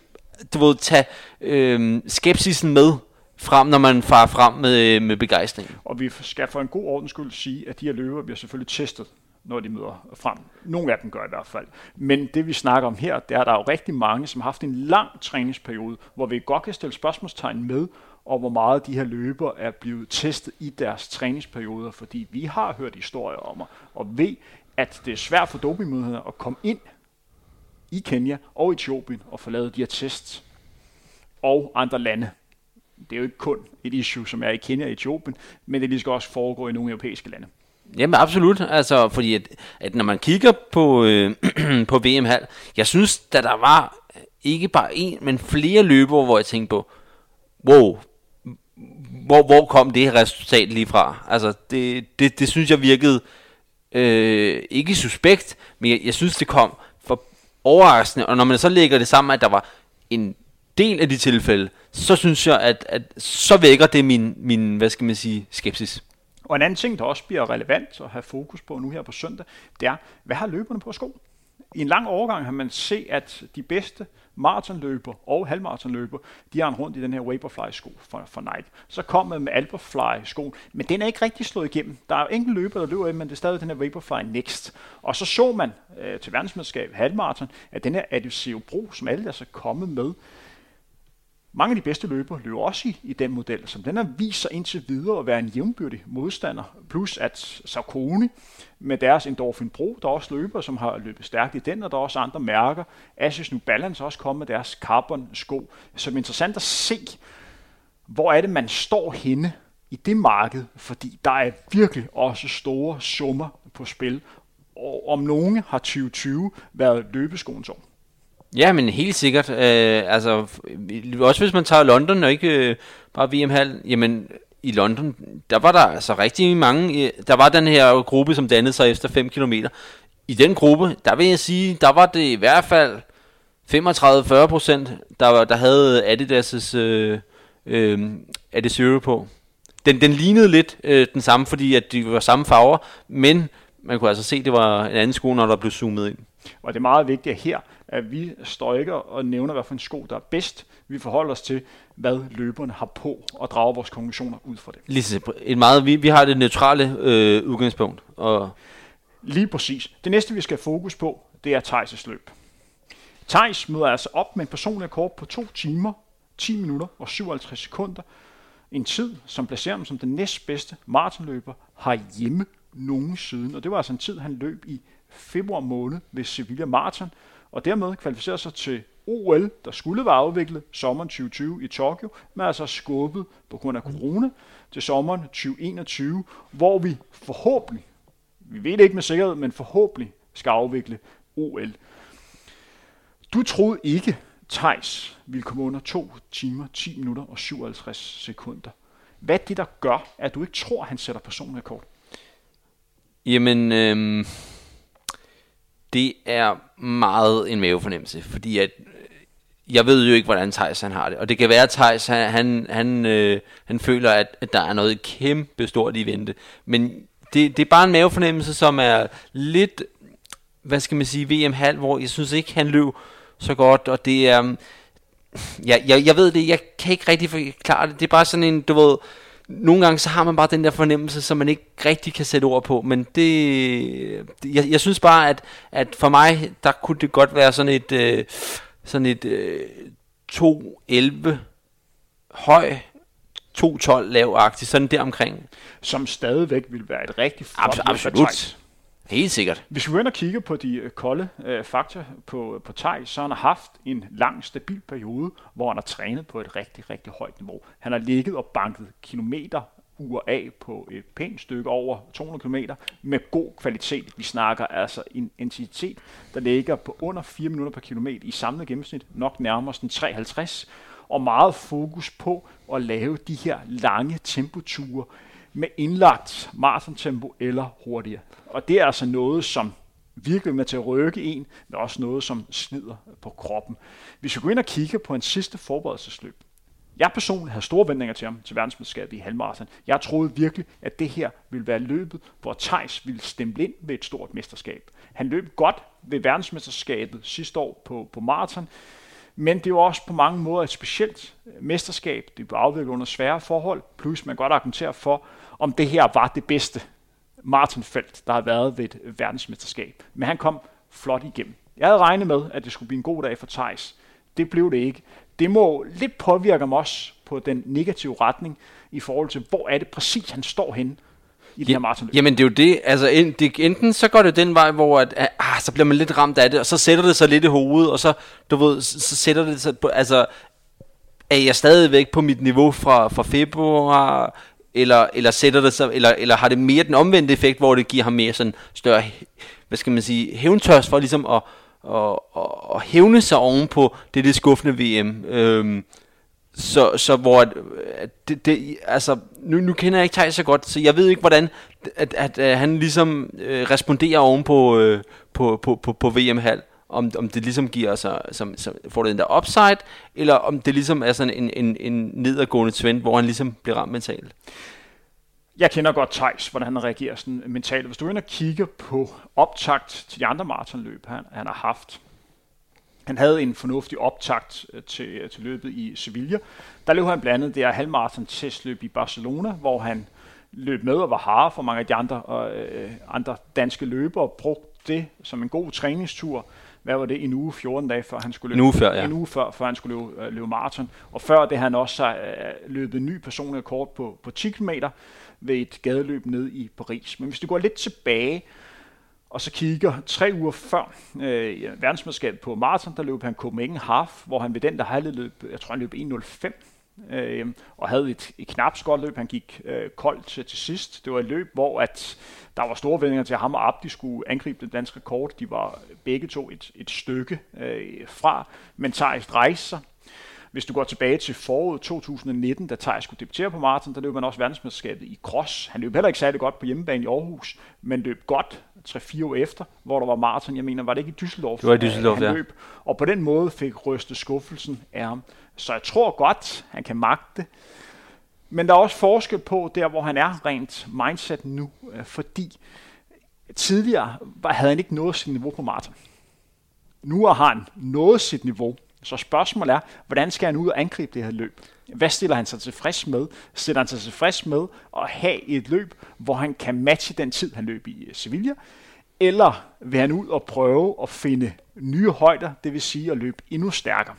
du ved, tage øh, skepsisen med frem, når man farer frem med, øh, med begejstring. Og vi skal for en god ordens skyld sige, at de her løber bliver selvfølgelig testet, når de møder frem. Nogle af dem gør i hvert fald. Men det vi snakker om her, det er, at der er jo rigtig mange, som har haft en lang træningsperiode, hvor vi godt kan stille spørgsmålstegn med, og hvor meget de her løber er blevet testet i deres træningsperioder, fordi vi har hørt historier om, og ved, at det er svært for dopingmyndighederne at komme ind i Kenya og Etiopien og få lavet de her tests. Og andre lande. Det er jo ikke kun et issue, som er i Kenya og Etiopien, men det skal også foregå i nogle europæiske lande. Jamen absolut, altså fordi at, at når man kigger på, øh, på VM halv, jeg synes, da der var ikke bare en, men flere løber, hvor jeg tænkte på, wow, hvor, hvor kom det resultat lige fra? Altså det, det, det synes jeg virkede øh, ikke suspekt, men jeg, jeg synes det kom for overraskende, og når man så lægger det sammen, at der var en del af de tilfælde, så synes jeg, at, at så vækker det min, min, hvad skal man sige, skepsis. Og en anden ting, der også bliver relevant at have fokus på nu her på søndag, det er, hvad har løberne på sko? I en lang overgang har man set, at de bedste maratonløber og halvmaratonløber, de har en rundt i den her Vaporfly-sko for, for Nike. Så kom man med Alphafly-sko, men den er ikke rigtig slået igennem. Der er jo enkelte løber, der løber i, men det er stadig den her Vaporfly Next. Og så så man øh, til verdensmandskab halvmaraton, at den her Adiceo Pro, som alle er så kommet med, mange af de bedste løbere løber også i, i den model, som den har vist sig indtil videre at være en jævnbyrdig modstander. Plus at Saucony med deres Endorphin Pro, der er også løber, som har løbet stærkt i den, og der er også andre mærker. Asics New Balance også kommet med deres Carbon sko. Som er interessant at se, hvor er det, man står henne i det marked, fordi der er virkelig også store summer på spil. Og om nogen har 2020 været løbeskoens år. Ja, men helt sikkert. Øh, altså, også hvis man tager London og ikke øh, bare VM-hal, jamen i London, der var der altså rigtig mange, øh, der var den her gruppe, som dannede sig efter 5 km. I den gruppe, der vil jeg sige, der var det i hvert fald 35-40 procent, der, der havde Adidas' øh, øh, Adizero på. Den, den lignede lidt øh, den samme, fordi at de var samme farver, men man kunne altså se, at det var en anden sko, når der blev zoomet ind. Og det er meget vigtigt her, at vi står ikke og nævner, hvad for en sko, der er bedst. Vi forholder os til, hvad løberne har på, og drager vores konklusioner ud fra det. Lige et meget, vi, vi har det neutrale øh, udgangspunkt. Og Lige præcis. Det næste, vi skal have fokus på, det er Thijs' løb. Thijs møder altså op med en personlig rekord på 2 timer, 10 minutter og 57 sekunder. En tid, som placerer ham som den næstbedste maratonløber herhjemme nogensinde. Og det var altså en tid, han løb i februar måned ved Sevilla Marathon, og dermed kvalificerede sig til OL, der skulle være afviklet sommeren 2020 i Tokyo, men altså skubbet på grund af corona til sommeren 2021, hvor vi forhåbentlig, vi ved det ikke med sikkerhed, men forhåbentlig skal afvikle OL. Du troede ikke, Tejs ville komme under 2 timer, 10 minutter og 57 sekunder. Hvad er det, der gør, at du ikke tror, at han sætter personrekord? Jamen, øh det er meget en mavefornemmelse, fordi at øh, jeg ved jo ikke, hvordan Thijs han har det. Og det kan være, at Thijs han, han, han, øh, han føler, at, at der er noget kæmpe stort i vente. Men det, det er bare en mavefornemmelse, som er lidt, hvad skal man sige, VM-halv, hvor jeg synes ikke, han løb så godt. Og det er, mm, ja, jeg, jeg ved det, jeg kan ikke rigtig forklare det. Det er bare sådan en, du ved, nogle gange så har man bare den der fornemmelse, som man ikke rigtig kan sætte ord på, men det, jeg, jeg synes bare, at, at for mig, der kunne det godt være sådan et, øh, sådan et øh, 2.11 høj, 2.12 lavagtigt, sådan der omkring. Som stadigvæk vil være et rigtig flot Abs- absolut. Helt sikkert. Hvis vi går ind og kigger på de øh, kolde øh, fakta på, øh, på Thijs, så han har haft en lang, stabil periode, hvor han har trænet på et rigtig, rigtig højt niveau. Han har ligget og banket kilometer uger af på et pænt stykke over 200 km med god kvalitet. Vi snakker altså en intensitet, der ligger på under 4 minutter per kilometer i samlet gennemsnit, nok nærmere sådan 53, og meget fokus på at lave de her lange tempoture med indlagt maratontempo eller hurtigere. Og det er altså noget, som virkelig med til at rykke en, men også noget, som slider på kroppen. Hvis vi går ind og kigger på en sidste forberedelsesløb, jeg personligt havde store vendinger til ham til verdensmesterskabet i halvmarathon. Jeg troede virkelig, at det her ville være løbet, hvor Tejs ville stemple ind ved et stort mesterskab. Han løb godt ved verdensmesterskabet sidste år på, på maraton, men det var også på mange måder et specielt øh, mesterskab. Det blev afviklet under svære forhold, plus man godt argumentere for, om det her var det bedste maratonfelt, der har været ved et øh, verdensmesterskab. Men han kom flot igennem. Jeg havde regnet med, at det skulle blive en god dag for Thijs. Det blev det ikke. Det må lidt påvirke ham også på den negative retning i forhold til, hvor er det præcis, han står henne i ja, det her maratonløb. Jamen det er jo det, altså enten så går det den vej, hvor at, ah, så bliver man lidt ramt af det, og så sætter det sig lidt i hovedet, og så, du ved, så sætter det sig på, altså, er jeg stadigvæk på mit niveau fra, fra februar, eller, eller sætter det sig, eller, eller har det mere den omvendte effekt, hvor det giver ham mere sådan større, hvad skal man sige, hævntørst for ligesom at, og, og, og hævne sig oven på det, det skuffende VM. Øhm, så, så hvor at, at det, det, altså, nu, nu kender jeg ikke Thijs så godt, så jeg ved ikke, hvordan at, at, at han ligesom øh, responderer oven på, øh, på, på, på, på VM-hal. Om, om det ligesom giver sig, som, som, får det den der upside, eller om det ligesom er sådan en, en, en nedadgående trend, hvor han ligesom bliver ramt mentalt jeg kender godt Thijs, hvordan han reagerer sådan mentalt. Hvis du ind og kigger på optakt til de andre maratonløb, han, han har haft, han havde en fornuftig optakt øh, til, øh, til løbet i Sevilla. Der løb han blandt andet det her halvmarathon testløb i Barcelona, hvor han løb med og var harde for mange af de andre, og, øh, andre danske løbere, og brugte det som en god træningstur. Hvad var det? En uge, 14 dage før han skulle løbe, en uge før, ja. en uge før, før han skulle løbe, øh, løbe maraton. Og før det han også øh, løbet en ny personlig kort på, på 10 km, ved et gadeløb ned i Paris. Men hvis du går lidt tilbage, og så kigger tre uger før øh, verdensmesterskabet på maraton, der løb han Copenhagen Half, hvor han ved den der havde løb, jeg tror han løb 1.05, øh, og havde et, et knap godt løb. Han gik øh, koldt til, til sidst. Det var et løb, hvor at der var store vendinger til, at ham og Abdi skulle angribe den danske rekord. De var begge to et, et stykke øh, fra, men Thijs rejste sig, hvis du går tilbage til foråret 2019, da Thijs skulle debutere på maraton, der løb han også verdensmesterskabet i cross. Han løb heller ikke særlig godt på hjemmebane i Aarhus, men løb godt 3-4 år efter, hvor der var maraton. Jeg mener, var det ikke i Düsseldorf? Det var i Düsseldorf, han ja. løb. Og på den måde fik rystet skuffelsen af ham. Så jeg tror godt, han kan magte det. Men der er også forskel på der, hvor han er rent mindset nu, øh, fordi tidligere havde han ikke nået sit niveau på maraton. Nu har han nået sit niveau, så spørgsmålet er, hvordan skal han ud og angribe det her løb? Hvad stiller han sig tilfreds med? Stiller han sig tilfreds med at have et løb, hvor han kan matche den tid, han løb i øh, Sevilla? Eller vil han ud og prøve at finde nye højder, det vil sige at løbe endnu stærkere,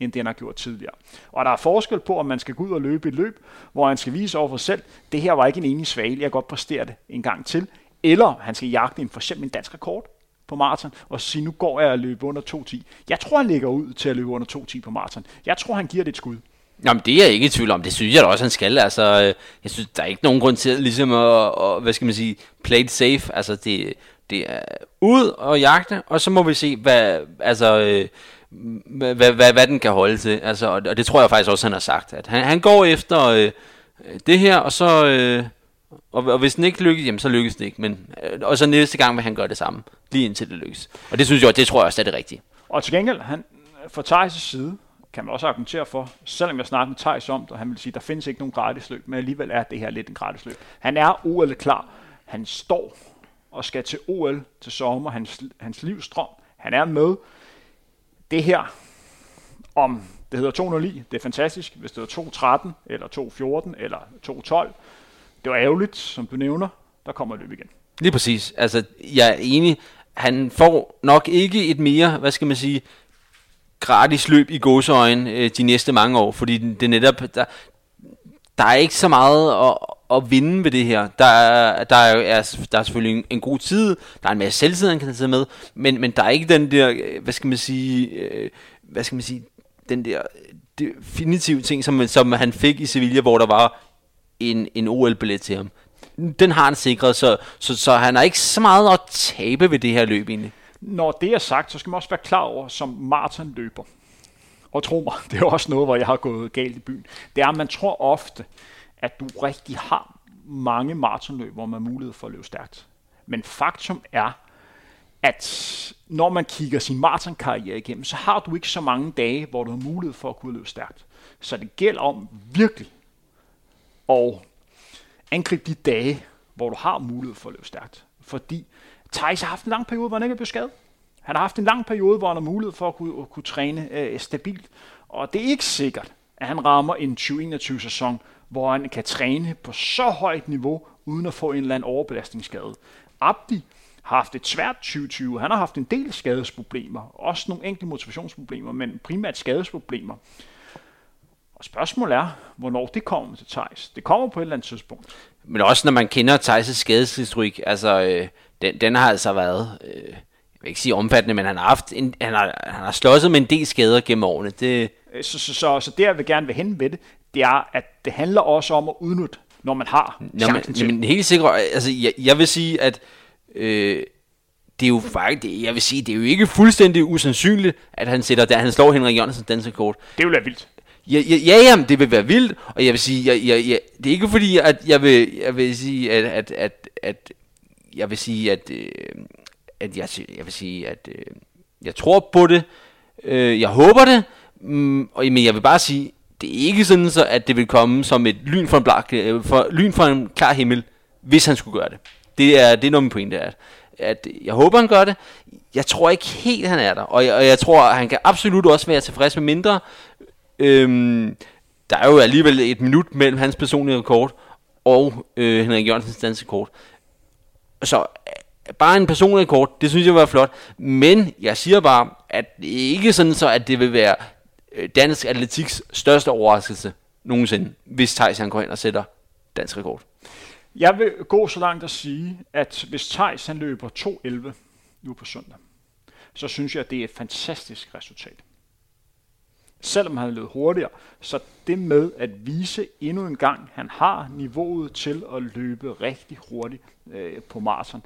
end det han har gjort tidligere. Og der er forskel på, om man skal gå ud og løbe et løb, hvor han skal vise over for sig selv, det her var ikke en enig svale, jeg kan godt præstere det en gang til, eller han skal jagte en for eksempel en dansk rekord, på maraton, og sige, nu går jeg og løber under 2.10. Jeg tror, han ligger ud til at løbe under 2.10 på maraton. Jeg tror, han giver det et skud. Jamen, det er jeg ikke i tvivl om. Det synes jeg da også, han skal. Altså, øh, jeg synes, der er ikke nogen grund til ligesom at, at hvad skal man sige, play it safe. Altså, det, det er ud og jagte, og så må vi se, hvad, altså, øh, hvad, hvad, hvad, hvad den kan holde til. Altså, og det tror jeg faktisk også, han har sagt. At han, han går efter øh, det her, og så... Øh, og, og hvis den ikke lykkes, jamen så lykkes det ikke. Men, øh, og så næste gang vil han gøre det samme, lige indtil det lykkes. Og det synes jeg, det tror jeg også er det rigtige. Og til gengæld, han, fra Thijs' side, kan man også argumentere for, selvom jeg snakker med Thijs om det, og han vil sige, der findes ikke nogen gratis løb, men alligevel er det her lidt en gratis løb. Han er OL klar. Han står og skal til OL til sommer, hans, hans livsstrøm. Han er med. Det her, om det hedder 209, det er fantastisk. Hvis det hedder 213, eller 214, eller 212, det var ærgerligt, som du nævner. Der kommer løb igen. Lige præcis. Altså, jeg er enig. Han får nok ikke et mere, hvad skal man sige, gratis løb i godsøjen øh, de næste mange år, fordi det, netop, der, der er ikke så meget at, at vinde ved det her. Der er, der er, der er selvfølgelig en, en god tid, der er en masse selvtid, han kan tage med, men, men der er ikke den der, øh, hvad skal man sige, øh, hvad skal man sige, den der definitive ting, som, som han fik i Sevilla, hvor der var en, en OL-billet til ham. Den har han sikret, så, så, så han har ikke så meget at tabe ved det her løb egentlig. Når det er sagt, så skal man også være klar over, som Martin løber, og tro mig, det er også noget, hvor jeg har gået galt i byen, det er, at man tror ofte, at du rigtig har mange maratonløb, hvor man har mulighed for at løbe stærkt. Men faktum er, at når man kigger sin maratonkarriere igennem, så har du ikke så mange dage, hvor du har mulighed for at kunne løbe stærkt. Så det gælder om virkelig og angribe de dage, hvor du har mulighed for at løbe stærkt. Fordi Thijs har haft en lang periode, hvor han ikke er blevet skadet. Han har haft en lang periode, hvor han har mulighed for at kunne, at kunne træne øh, stabilt. Og det er ikke sikkert, at han rammer en 2021-sæson, hvor han kan træne på så højt niveau, uden at få en eller anden overbelastningsskade. Abdi har haft et svært 2020. Han har haft en del skadesproblemer. Også nogle enkelte motivationsproblemer, men primært skadesproblemer. Og spørgsmålet er, hvornår det kommer til Thijs. Det kommer på et eller andet tidspunkt. Men også når man kender Thijs' skadeshistorik, altså øh, den, den har altså været, øh, jeg vil ikke sige omfattende, men han har, haft en, han, har, han har slåsset med en del skader gennem årene. Det... Øh, så, så, så, så det jeg vil gerne vil hen ved det, det er, at det handler også om at udnytte, når man har Nå, men, til. Men helt sikkert, altså jeg, jeg vil sige, at øh, det er jo faktisk, jeg vil sige, det er jo ikke fuldstændig usandsynligt, at han sætter der, han slår Henrik Jørgensen dansekort. Det vil være vildt. Ja, ja, ja, jamen, det vil være vildt, og jeg vil sige, jeg, jeg, jeg, det er ikke fordi, at jeg vil, jeg vil sige, at, at, at, at jeg vil sige, at, øh, at jeg, jeg vil sige, at øh, jeg tror på det, øh, jeg håber det, mm, og, men jeg vil bare sige, det er ikke sådan så, at det vil komme som et lyn fra en, blak, øh, for, lyn fra en klar himmel, hvis han skulle gøre det. Det er, det er noget min pointe, at, at jeg håber, han gør det. Jeg tror ikke helt, han er der, og jeg, og jeg tror, han kan absolut også være tilfreds med mindre. Øhm, der er jo alligevel et minut mellem hans personlige rekord og øh, Henrik Jørgensens rekord. Så øh, bare en personlig rekord, det synes jeg var flot. Men jeg siger bare, at det er ikke sådan så, at det vil være øh, dansk atletiks største overraskelse nogensinde, hvis Thijs han går ind og sætter dansk rekord. Jeg vil gå så langt at sige, at hvis Thijs han løber 2.11 nu på søndag, så synes jeg, at det er et fantastisk resultat. Selvom han løb hurtigere, så det med at vise endnu en gang, han har niveauet til at løbe rigtig hurtigt øh, på maraton.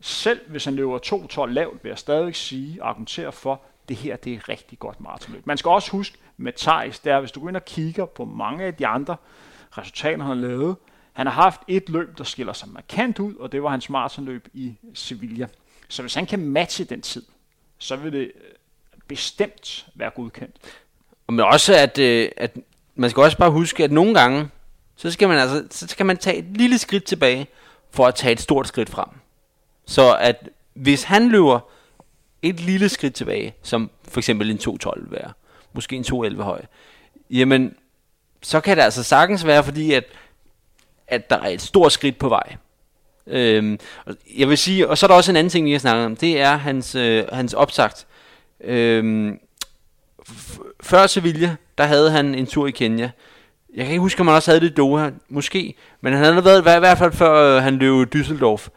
Selv hvis han løber 2.12 lavt, vil jeg stadig sige og argumentere for, det her det er rigtig godt maratonløb. Man skal også huske med Thijs, der hvis du går ind og kigger på mange af de andre resultater, han har lavet, han har haft et løb, der skiller sig markant ud, og det var hans maratonløb i Sevilla. Så hvis han kan matche den tid, så vil det bestemt være godkendt. Men også, at, øh, at man skal også bare huske, at nogle gange, så skal man altså, så skal man tage et lille skridt tilbage, for at tage et stort skridt frem. Så at hvis han løber et lille skridt tilbage, som for eksempel en 2.12 være, måske en 2.11 høj, jamen, så kan det altså sagtens være, fordi at, at der er et stort skridt på vej. Øhm, jeg vil sige, og så er der også en anden ting, vi har snakket om, det er hans, øh, hans opsagt. Øhm, før Sevilla, der havde han en tur i Kenya. Jeg kan ikke huske, om han også havde det i Doha, måske. Men han havde været i hvert fald før øh, han løb Düsseldorf.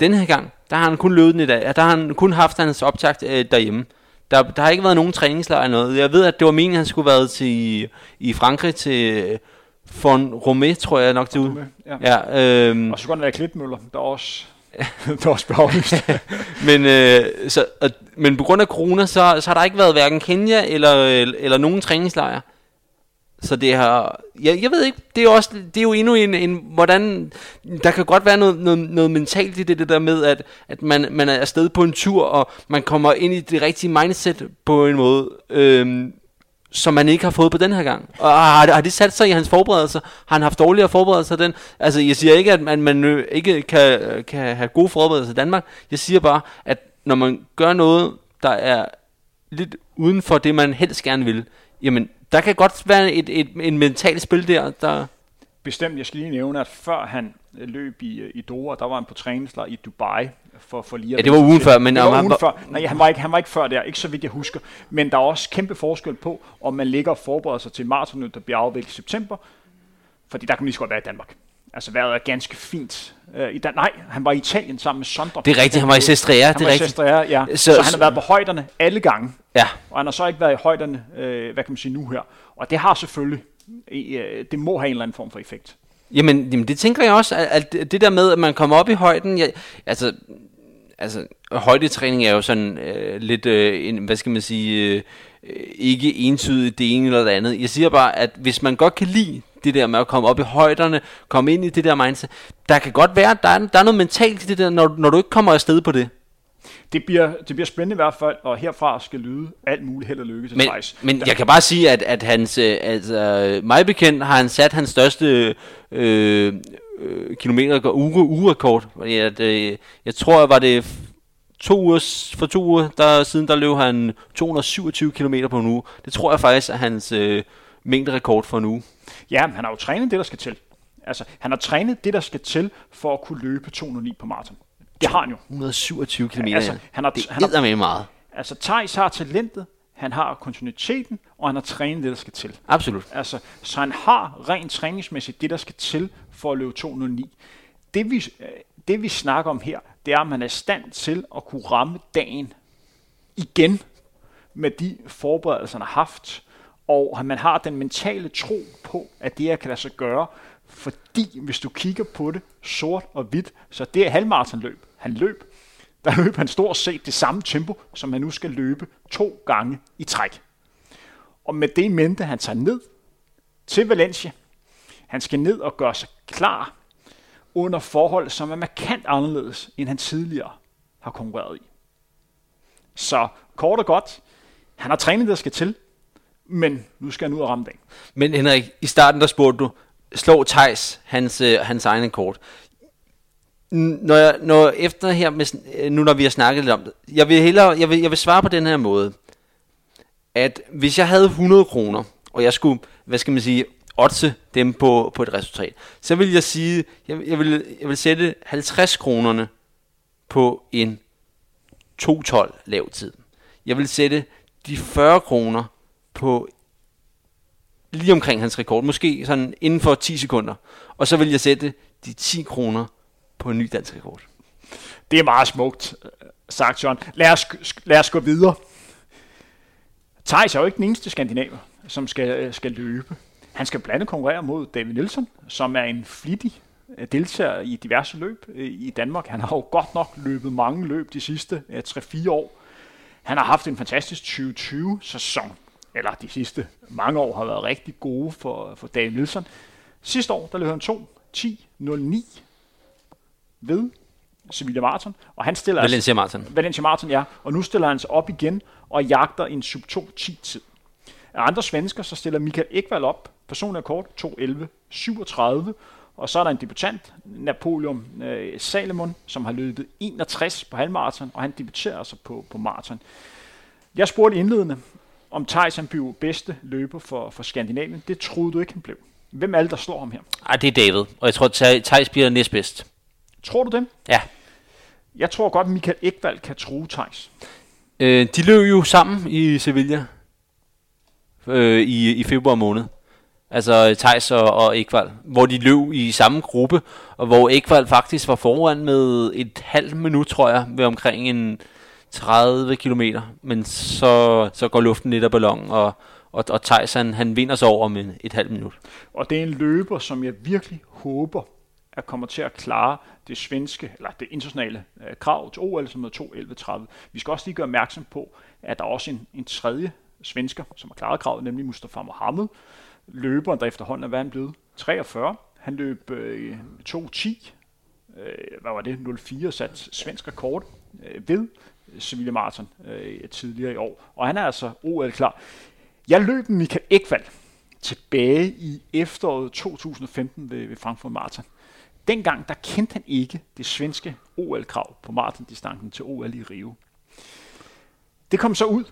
Den her gang, der har han kun løbet den i dag. Der har han kun haft hans optakt øh, derhjemme. Der, der har ikke været nogen træningslejr eller noget. Jeg ved, at det var meningen, at han skulle have været til, i, Frankrig til øh, von Romé, tror jeg nok det ud. Ja. ja øhm, og så kunne han være Klitmøller, der også det var også men, øh, så, og, men på grund af corona, så, så har der ikke været hverken Kenya eller, øh, eller nogen træningslejr. Så det har, jeg, jeg ved ikke, det er, også, det er jo endnu en, en, hvordan, der kan godt være noget, noget, noget mentalt i det, det der med, at, at man, man er afsted på en tur, og man kommer ind i det rigtige mindset på en måde. Øhm, som man ikke har fået på den her gang. Og har, har det sat sig i hans forberedelser? Har han haft dårligere forberedelser den? Altså, jeg siger ikke, at man, man øh, ikke kan, øh, kan have gode forberedelser i Danmark. Jeg siger bare, at når man gør noget, der er lidt uden for det, man helst gerne vil, jamen, der kan godt være et, et, en mental spil der, der... Bestemt, jeg skal lige nævne, at før han løb i, øh, i Doha, der var han på træningslejr i Dubai, for, for lige Ja, det var ugen før, men... Det var ugen før. Nej, han var, ikke, han var ikke før der, ikke så vidt jeg husker. Men der er også kæmpe forskel på, om man ligger og forbereder sig til maraton, der bliver afviklet i september, fordi der kan man lige så godt være i Danmark. Altså vejret er ganske fint. Øh, i Dan- nej, han var i Italien sammen med Sondre. Det er rigtigt, han var i Sestrea, Han det er var i rigtigt. Sestrea, ja. Så, Så- han har været på højderne alle gange. Ja, Og han har så ikke været i højderne, øh, hvad kan man sige nu her. Og det har selvfølgelig, øh, det må have en eller anden form for effekt. Jamen, jamen det tænker jeg også, at, at det- det der med, at man kommer op i højden, jeg, altså, altså højdetræning er jo sådan øh, lidt, øh, en, hvad skal man sige, øh, øh, ikke entydigt det ene eller det andet. Jeg siger bare, at hvis man godt kan lide det der med at komme op i højderne, komme ind i det der mindset, der kan godt være, at der er, der er noget mentalt i det der, når, når du ikke kommer afsted på det. Det bliver, det bliver spændende i hvert fald, og herfra skal lyde alt muligt held og lykke til Men, Thijs. men jeg kan bare sige, at, at hans, øh, altså, mig bekendt har han sat hans største øh, øh, kilometer uge, ugerekord. Fordi At, øh, jeg tror, var det to uger, for to uger der, siden, der løb han 227 km på en uge. Det tror jeg faktisk er hans øh, mængderekord for en uge. Ja, men han har jo trænet det, der skal til. Altså, han har trænet det, der skal til for at kunne løbe 209 på maraton. Det har han jo. 127 km. Altså, ja. han har- det han har- med meget. Altså, Thijs har talentet, han har kontinuiteten, og han har trænet det, der skal til. Absolut. Altså, så han har rent træningsmæssigt det, der skal til for at løbe 209. Det vi, det vi snakker om her, det er, at man er i stand til at kunne ramme dagen igen med de forberedelser, han har haft, og at man har den mentale tro på, at det her kan lade sig gøre, fordi hvis du kigger på det sort og hvidt, så det er halvmaratonløb. Han løb, der løb han stort set det samme tempo, som han nu skal løbe to gange i træk. Og med det i mente, han tager ned til Valencia. Han skal ned og gøre sig klar under forhold, som er markant anderledes, end han tidligere har konkurreret i. Så kort og godt, han har trænet det, der skal til, men nu skal han ud og ramme dagen. Men Henrik, i starten der spurgte du, slå Tejs hans, øh, hans egen kort. Når, jeg, når efter her, med, øh, nu når vi har snakket lidt om det, jeg vil, hellere, jeg vil, jeg vil svare på den her måde, at hvis jeg havde 100 kroner, og jeg skulle, hvad skal man sige, otte dem på, på et resultat, så vil jeg sige, jeg, jeg, vil, jeg vil sætte 50 kronerne på en 2.12 lav tid. Jeg vil sætte de 40 kroner på lige omkring hans rekord, måske sådan inden for 10 sekunder. Og så vil jeg sætte de 10 kroner på en ny dansk rekord. Det er meget smukt sagt, John. Lad os, lad os gå videre. Thijs er jo ikke den eneste skandinaver, som skal, skal løbe. Han skal blandt andet konkurrere mod David Nielsen, som er en flittig øh, deltager i diverse løb øh, i Danmark. Han har jo godt nok løbet mange løb de sidste øh, 3-4 år. Han har haft en fantastisk 2020-sæson, eller de sidste mange år har været rigtig gode for, for David Nielsen. Sidste år, der løb han 2, 10, 09 ved Sevilla Marathon, og han stiller altså- Valencia Martin. Valencia Martin, ja. Og nu stiller han sig op igen og jagter en sub 2 10 tid. Af andre svensker, så stiller Michael Ekvald op. Personlig kort 2.11 37. Og så er der en debutant, Napoleon øh, Salomon, som har løbet 61 på halvmarathon, og han debuterer altså på, på maraton. Jeg spurgte indledende, om Thijs han blev bedste løber for, for Skandinavien. Det troede du ikke, han blev. Hvem er det, der slår ham her? Ej, det er David. Og jeg tror, Thijs bliver næstbedst. Tror du det? Ja. Jeg tror godt, Michael Ekvald kan true Thijs. Øh, de løb jo sammen i Sevilla øh, i, i februar måned. Altså Thijs og, og Ekvald, hvor de løb i samme gruppe, og hvor Ekvald faktisk var foran med et halvt minut, tror jeg, ved omkring en 30 km, Men så, så går luften lidt af ballonen, og, og, og Thijs han, han vinder sig over med et halvt minut. Og det er en løber, som jeg virkelig håber, at kommer til at klare det svenske, eller det internationale øh, krav til OL, som er 2.11.30. Vi skal også lige gøre opmærksom på, at der er også en, en tredje svensker, som har klaret kravet, nemlig Mustafa Mohammed. Løberen, der efterhånden er, hvad han blevet? 43. Han løb øh, 2.10, øh, hvad var det, 04 sat svensk rekord øh, ved Sevilla Marathon øh, tidligere i år. Og han er altså OL klar. Jeg løb med Michael Ekvald tilbage i efteråret 2015 ved, ved Frankfurt Marathon. Dengang der kendte han ikke det svenske OL-krav på maratondistancen til OL i Rio. Det kom så ud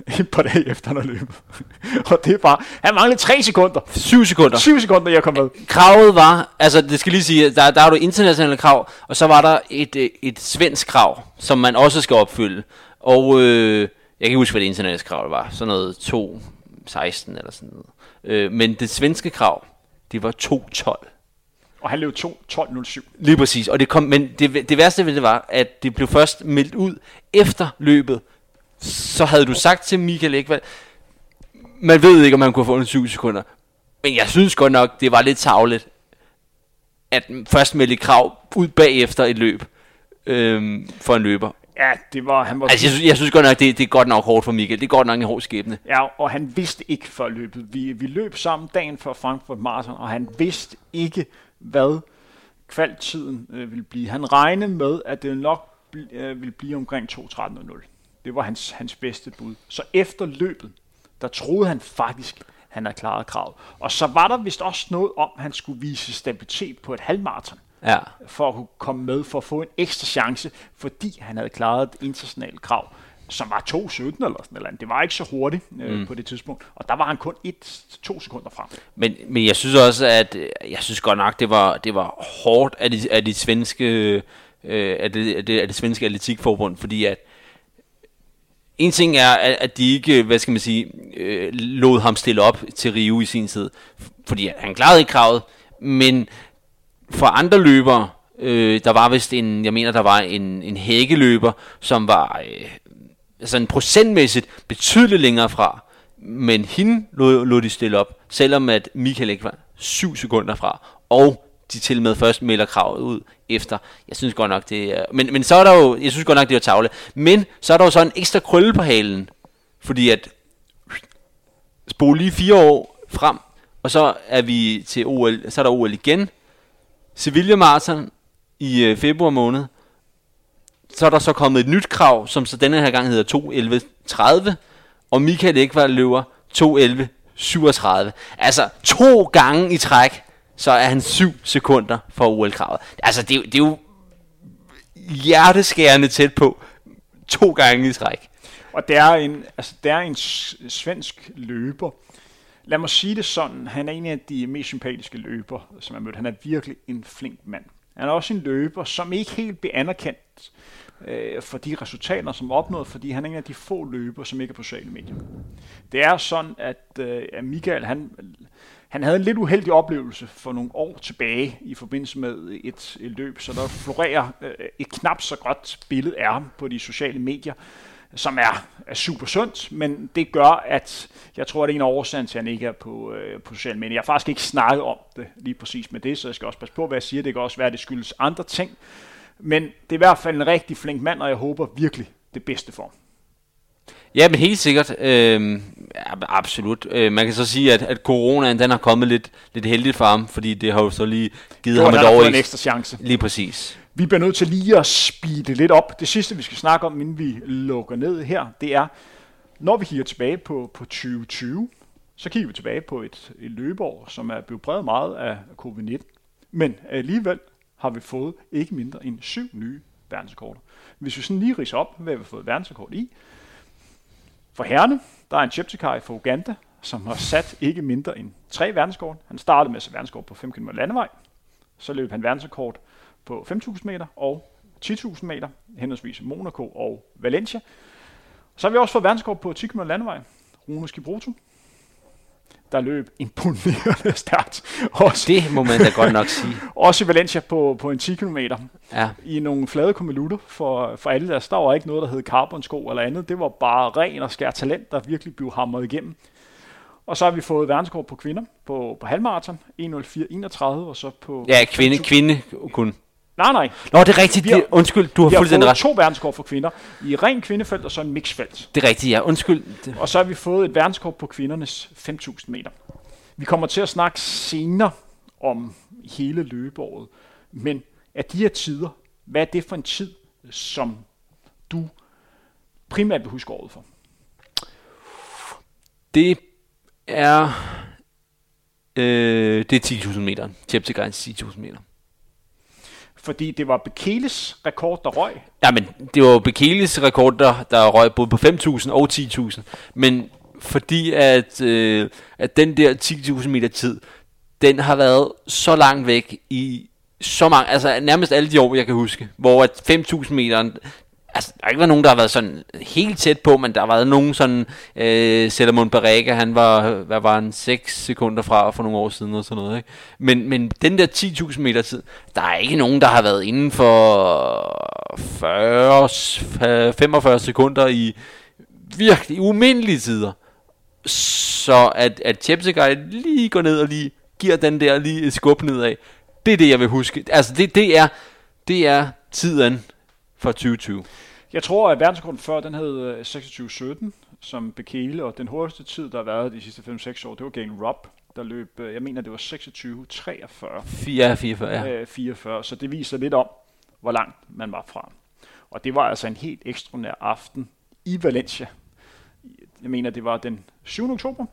et par dage efter han havde løbet. Og det er bare, han manglede 3 sekunder. 7 sekunder. 7 sekunder, jeg kom med. Kravet var, altså det skal lige sige, der, der er jo internationale krav, og så var der et, øh, et svensk krav, som man også skal opfylde. Og øh, jeg kan ikke huske, hvad det internationale krav var. Sådan noget 2.16 eller sådan noget. Øh, men det svenske krav, det var 2.12. Og han løb 12.07. Lige præcis. Og det kom, men det, det værste ved det var, at det blev først meldt ud efter løbet. Så havde du sagt til Michael Ekvald, man ved ikke, om man kunne få en 7 sekunder. Men jeg synes godt nok, det var lidt tavligt, at først melde krav ud bagefter et løb øhm, for en løber. Ja, det var, han var... Altså, jeg synes, jeg synes godt nok, det, det er godt nok hårdt for Michael. Det er godt nok en hård skæbne. Ja, og han vidste ikke før løbet. Vi, vi løb sammen dagen før Frankfurt Marathon, og han vidste ikke, hvad kvaltiden øh, ville blive. Han regnede med, at det nok bl- øh, ville blive omkring 2.13.00. Det var hans, hans bedste bud. Så efter løbet, der troede han faktisk, han havde klaret kravet. Og så var der vist også noget om, at han skulle vise stabilitet på et halvmarathon Ja. for at kunne komme med, for at få en ekstra chance, fordi han havde klaret et internationalt krav, som var 2.17 eller sådan eller andet. Det var ikke så hurtigt øh, mm. på det tidspunkt, og der var han kun 1-2 sekunder frem. Men, men jeg synes også, at øh, jeg synes godt nok, det var, det var hårdt af de, af de svenske, øh, af, det, af, det, af det svenske atletikforbund, fordi at en ting er, at at de ikke, hvad skal man sige, øh, lod ham stille op til Rio i sin tid, fordi han klarede ikke kravet, men for andre løbere, øh, der var vist en, jeg mener, der var en, en hækkeløber, som var øh, altså sådan procentmæssigt betydeligt længere fra, men hende lod, lod de stille op, selvom at Michael ikke var 7 sekunder fra, og de til med først melder kravet ud efter. Jeg synes godt nok, det er... Men, men så er der jo... Jeg synes godt nok, det er tavle. Men så er der jo så en ekstra krølle på halen. Fordi at... Spole lige fire år frem, og så er vi til OL, så er der OL igen. Sevilla Marathon i øh, februar måned. Så er der så kommet et nyt krav, som så denne her gang hedder 2.11.30, og Michael Ekvald løber 2.11.37. Altså to gange i træk, så er han 7 sekunder for OL-kravet. Altså det, er det er jo hjerteskærende tæt på to gange i træk. Og det er en, altså, det er en svensk løber. Lad mig sige det sådan, han er en af de mest sympatiske løber, som jeg mødt. Han er virkelig en flink mand. Han er også en løber, som ikke helt bliver anerkendt øh, for de resultater, som er opnået, fordi han er en af de få løber, som ikke er på sociale medier. Det er sådan, at, øh, at Michael, han, han havde en lidt uheldig oplevelse for nogle år tilbage i forbindelse med et, et løb, så der florerer øh, et knap så godt billede af ham på de sociale medier, som er, er super sundt, men det gør, at jeg tror, at det er en af årsagen til, at han ikke er på, øh, på sociale medier. Jeg har faktisk ikke snakket om det lige præcis med det, så jeg skal også passe på, hvad jeg siger. Det kan også være, at det skyldes andre ting. Men det er i hvert fald en rigtig flink mand, og jeg håber virkelig det bedste for ham. Ja, men helt sikkert. Øh, ja, absolut. Øh, man kan så sige, at, at coronaen den har kommet lidt, lidt heldigt for ham, fordi det har jo så lige givet Jo, ham et år en ekstra. chance. Lige præcis. Vi bliver nødt til lige at speede lidt op. Det sidste, vi skal snakke om, inden vi lukker ned her, det er, når vi kigger tilbage på, på 2020, så kigger vi tilbage på et, et løbeår, som er blevet præget meget af covid-19. Men alligevel har vi fået ikke mindre end syv nye verdensrekorder. Hvis vi sådan lige ridser op, hvad vi har fået verdensrekord i. For herrene, der er en Cheptegei fra Uganda, som har sat ikke mindre end tre verdenskort. Han startede med at verdenskort på 5 km landevej. Så løb han verdensrekord på 5.000 meter og 10.000 meter, henholdsvis Monaco og Valencia. Så har vi også fået verdenskort på 10 km landevej. Rune Skibroto, der løb imponerende stærkt. Også, Det må man da godt nok sige. også i Valencia på, på en 10 km Ja. i nogle flade kommelutter for, for alle deres. Der var ikke noget, der hed carbonsko eller andet. Det var bare ren og skær talent, der virkelig blev hamret igennem. Og så har vi fået verdenskort på kvinder på, på halvmarathon, 1.04.31, og så på... Ja, kvinde, 5.000 kvinde kun. Nej, nej. Nå, det er rigtigt. Vi har- Det, undskyld, du har Vi har fuldstændig ret. to verdenskort for kvinder i ren kvindefelt og så en mixfelt. Det er rigtigt, ja. Undskyld. Og så har vi fået et verdenskort på kvindernes 5.000 meter. Vi kommer til at snakke senere om hele løbeåret. Men af de her tider, hvad er det for en tid, som du primært vil huske året for? Det er... Øh, det er 10.000 meter. Cheptegei's 10.000 meter. Fordi det var Bekeles rekord, der røg. Ja, men det var Bekeles rekord, der, der røg både på 5.000 og 10.000. Men fordi at, øh, at den der 10.000 meter tid, den har været så langt væk i så mange, altså nærmest alle de år, jeg kan huske, hvor at 5.000 meter, altså, der har ikke været nogen, der har været sådan helt tæt på, men der har været nogen sådan, øh, Salomon Barrega, han var, hvad var han, 6 sekunder fra for nogle år siden og sådan noget, ikke? Men, men den der 10.000 meter tid, der er ikke nogen, der har været inden for 40, 45 sekunder i virkelig umindelige tider. Så at, at Cheptegei lige går ned og lige giver den der lige et skub nedad, det er det, jeg vil huske. Altså, det, det er, det er tiden for 2020. Jeg tror, at verdensrekorden før, den hed 26-17 som Bekele, og den hurtigste tid, der har været de sidste 5-6 år, det var Gain Rob, der løb, øh, jeg mener, det var 26-43. 4, 44, ja. 44, så det viser lidt om, hvor langt man var fra. Og det var altså en helt ekstraordinær aften i Valencia. Jeg mener, det var den 7. oktober.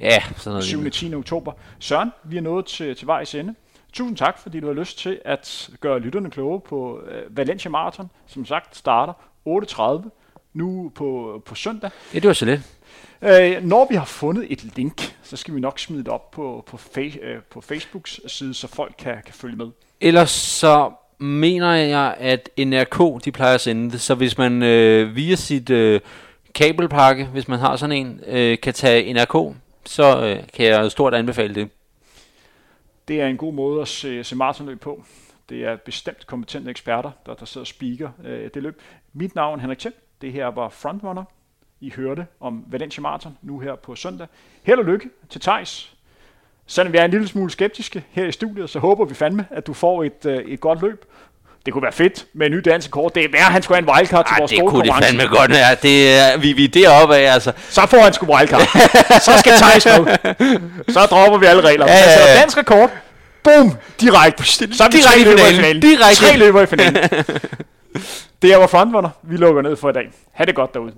Ja, sådan noget. 7. 10. oktober. Søren, vi er nået til, til vejs ende. Tusind tak, fordi du har lyst til at gøre lytterne kloge på uh, Valencia Marathon, som sagt starter 8.30 nu på, på søndag. Ja, det var så lidt. Uh, når vi har fundet et link, så skal vi nok smide det op på, på, fa- uh, på Facebooks side, så folk kan, kan følge med. Ellers så mener jeg, at NRK, de plejer at sende det, så hvis man øh, via sit øh, kabelpakke, hvis man har sådan en, øh, kan tage NRK, så øh, kan jeg stort anbefale det. Det er en god måde at se, se maratonløb på. Det er bestemt kompetente eksperter, der, der sidder og speaker øh, det løb. Mit navn er Henrik Thiem. Det her var Frontrunner. I hørte om Valencia Marathon nu her på søndag. Held og lykke til Tejs. Selvom vi er en lille smule skeptiske her i studiet, så håber vi fandme, at du får et, øh, et godt løb. Det kunne være fedt med en ny dansk kort. Det er værd, han skulle have en wildcard til Ej, vores det store kunne det konkurrence. fandme godt være. Det er, vi, vi er deroppe af, altså. Så får han sgu wildcard. så skal Thijs med. Så dropper vi alle regler. Ja, Ja, ja, ja. dansk rekord. Boom! Direkte. Så er vi Direkte tre i løber i finalen. Direkte. Tre løber i finalen. det er var frontrunner. Vi lukker ned for i dag. Ha' det godt derude.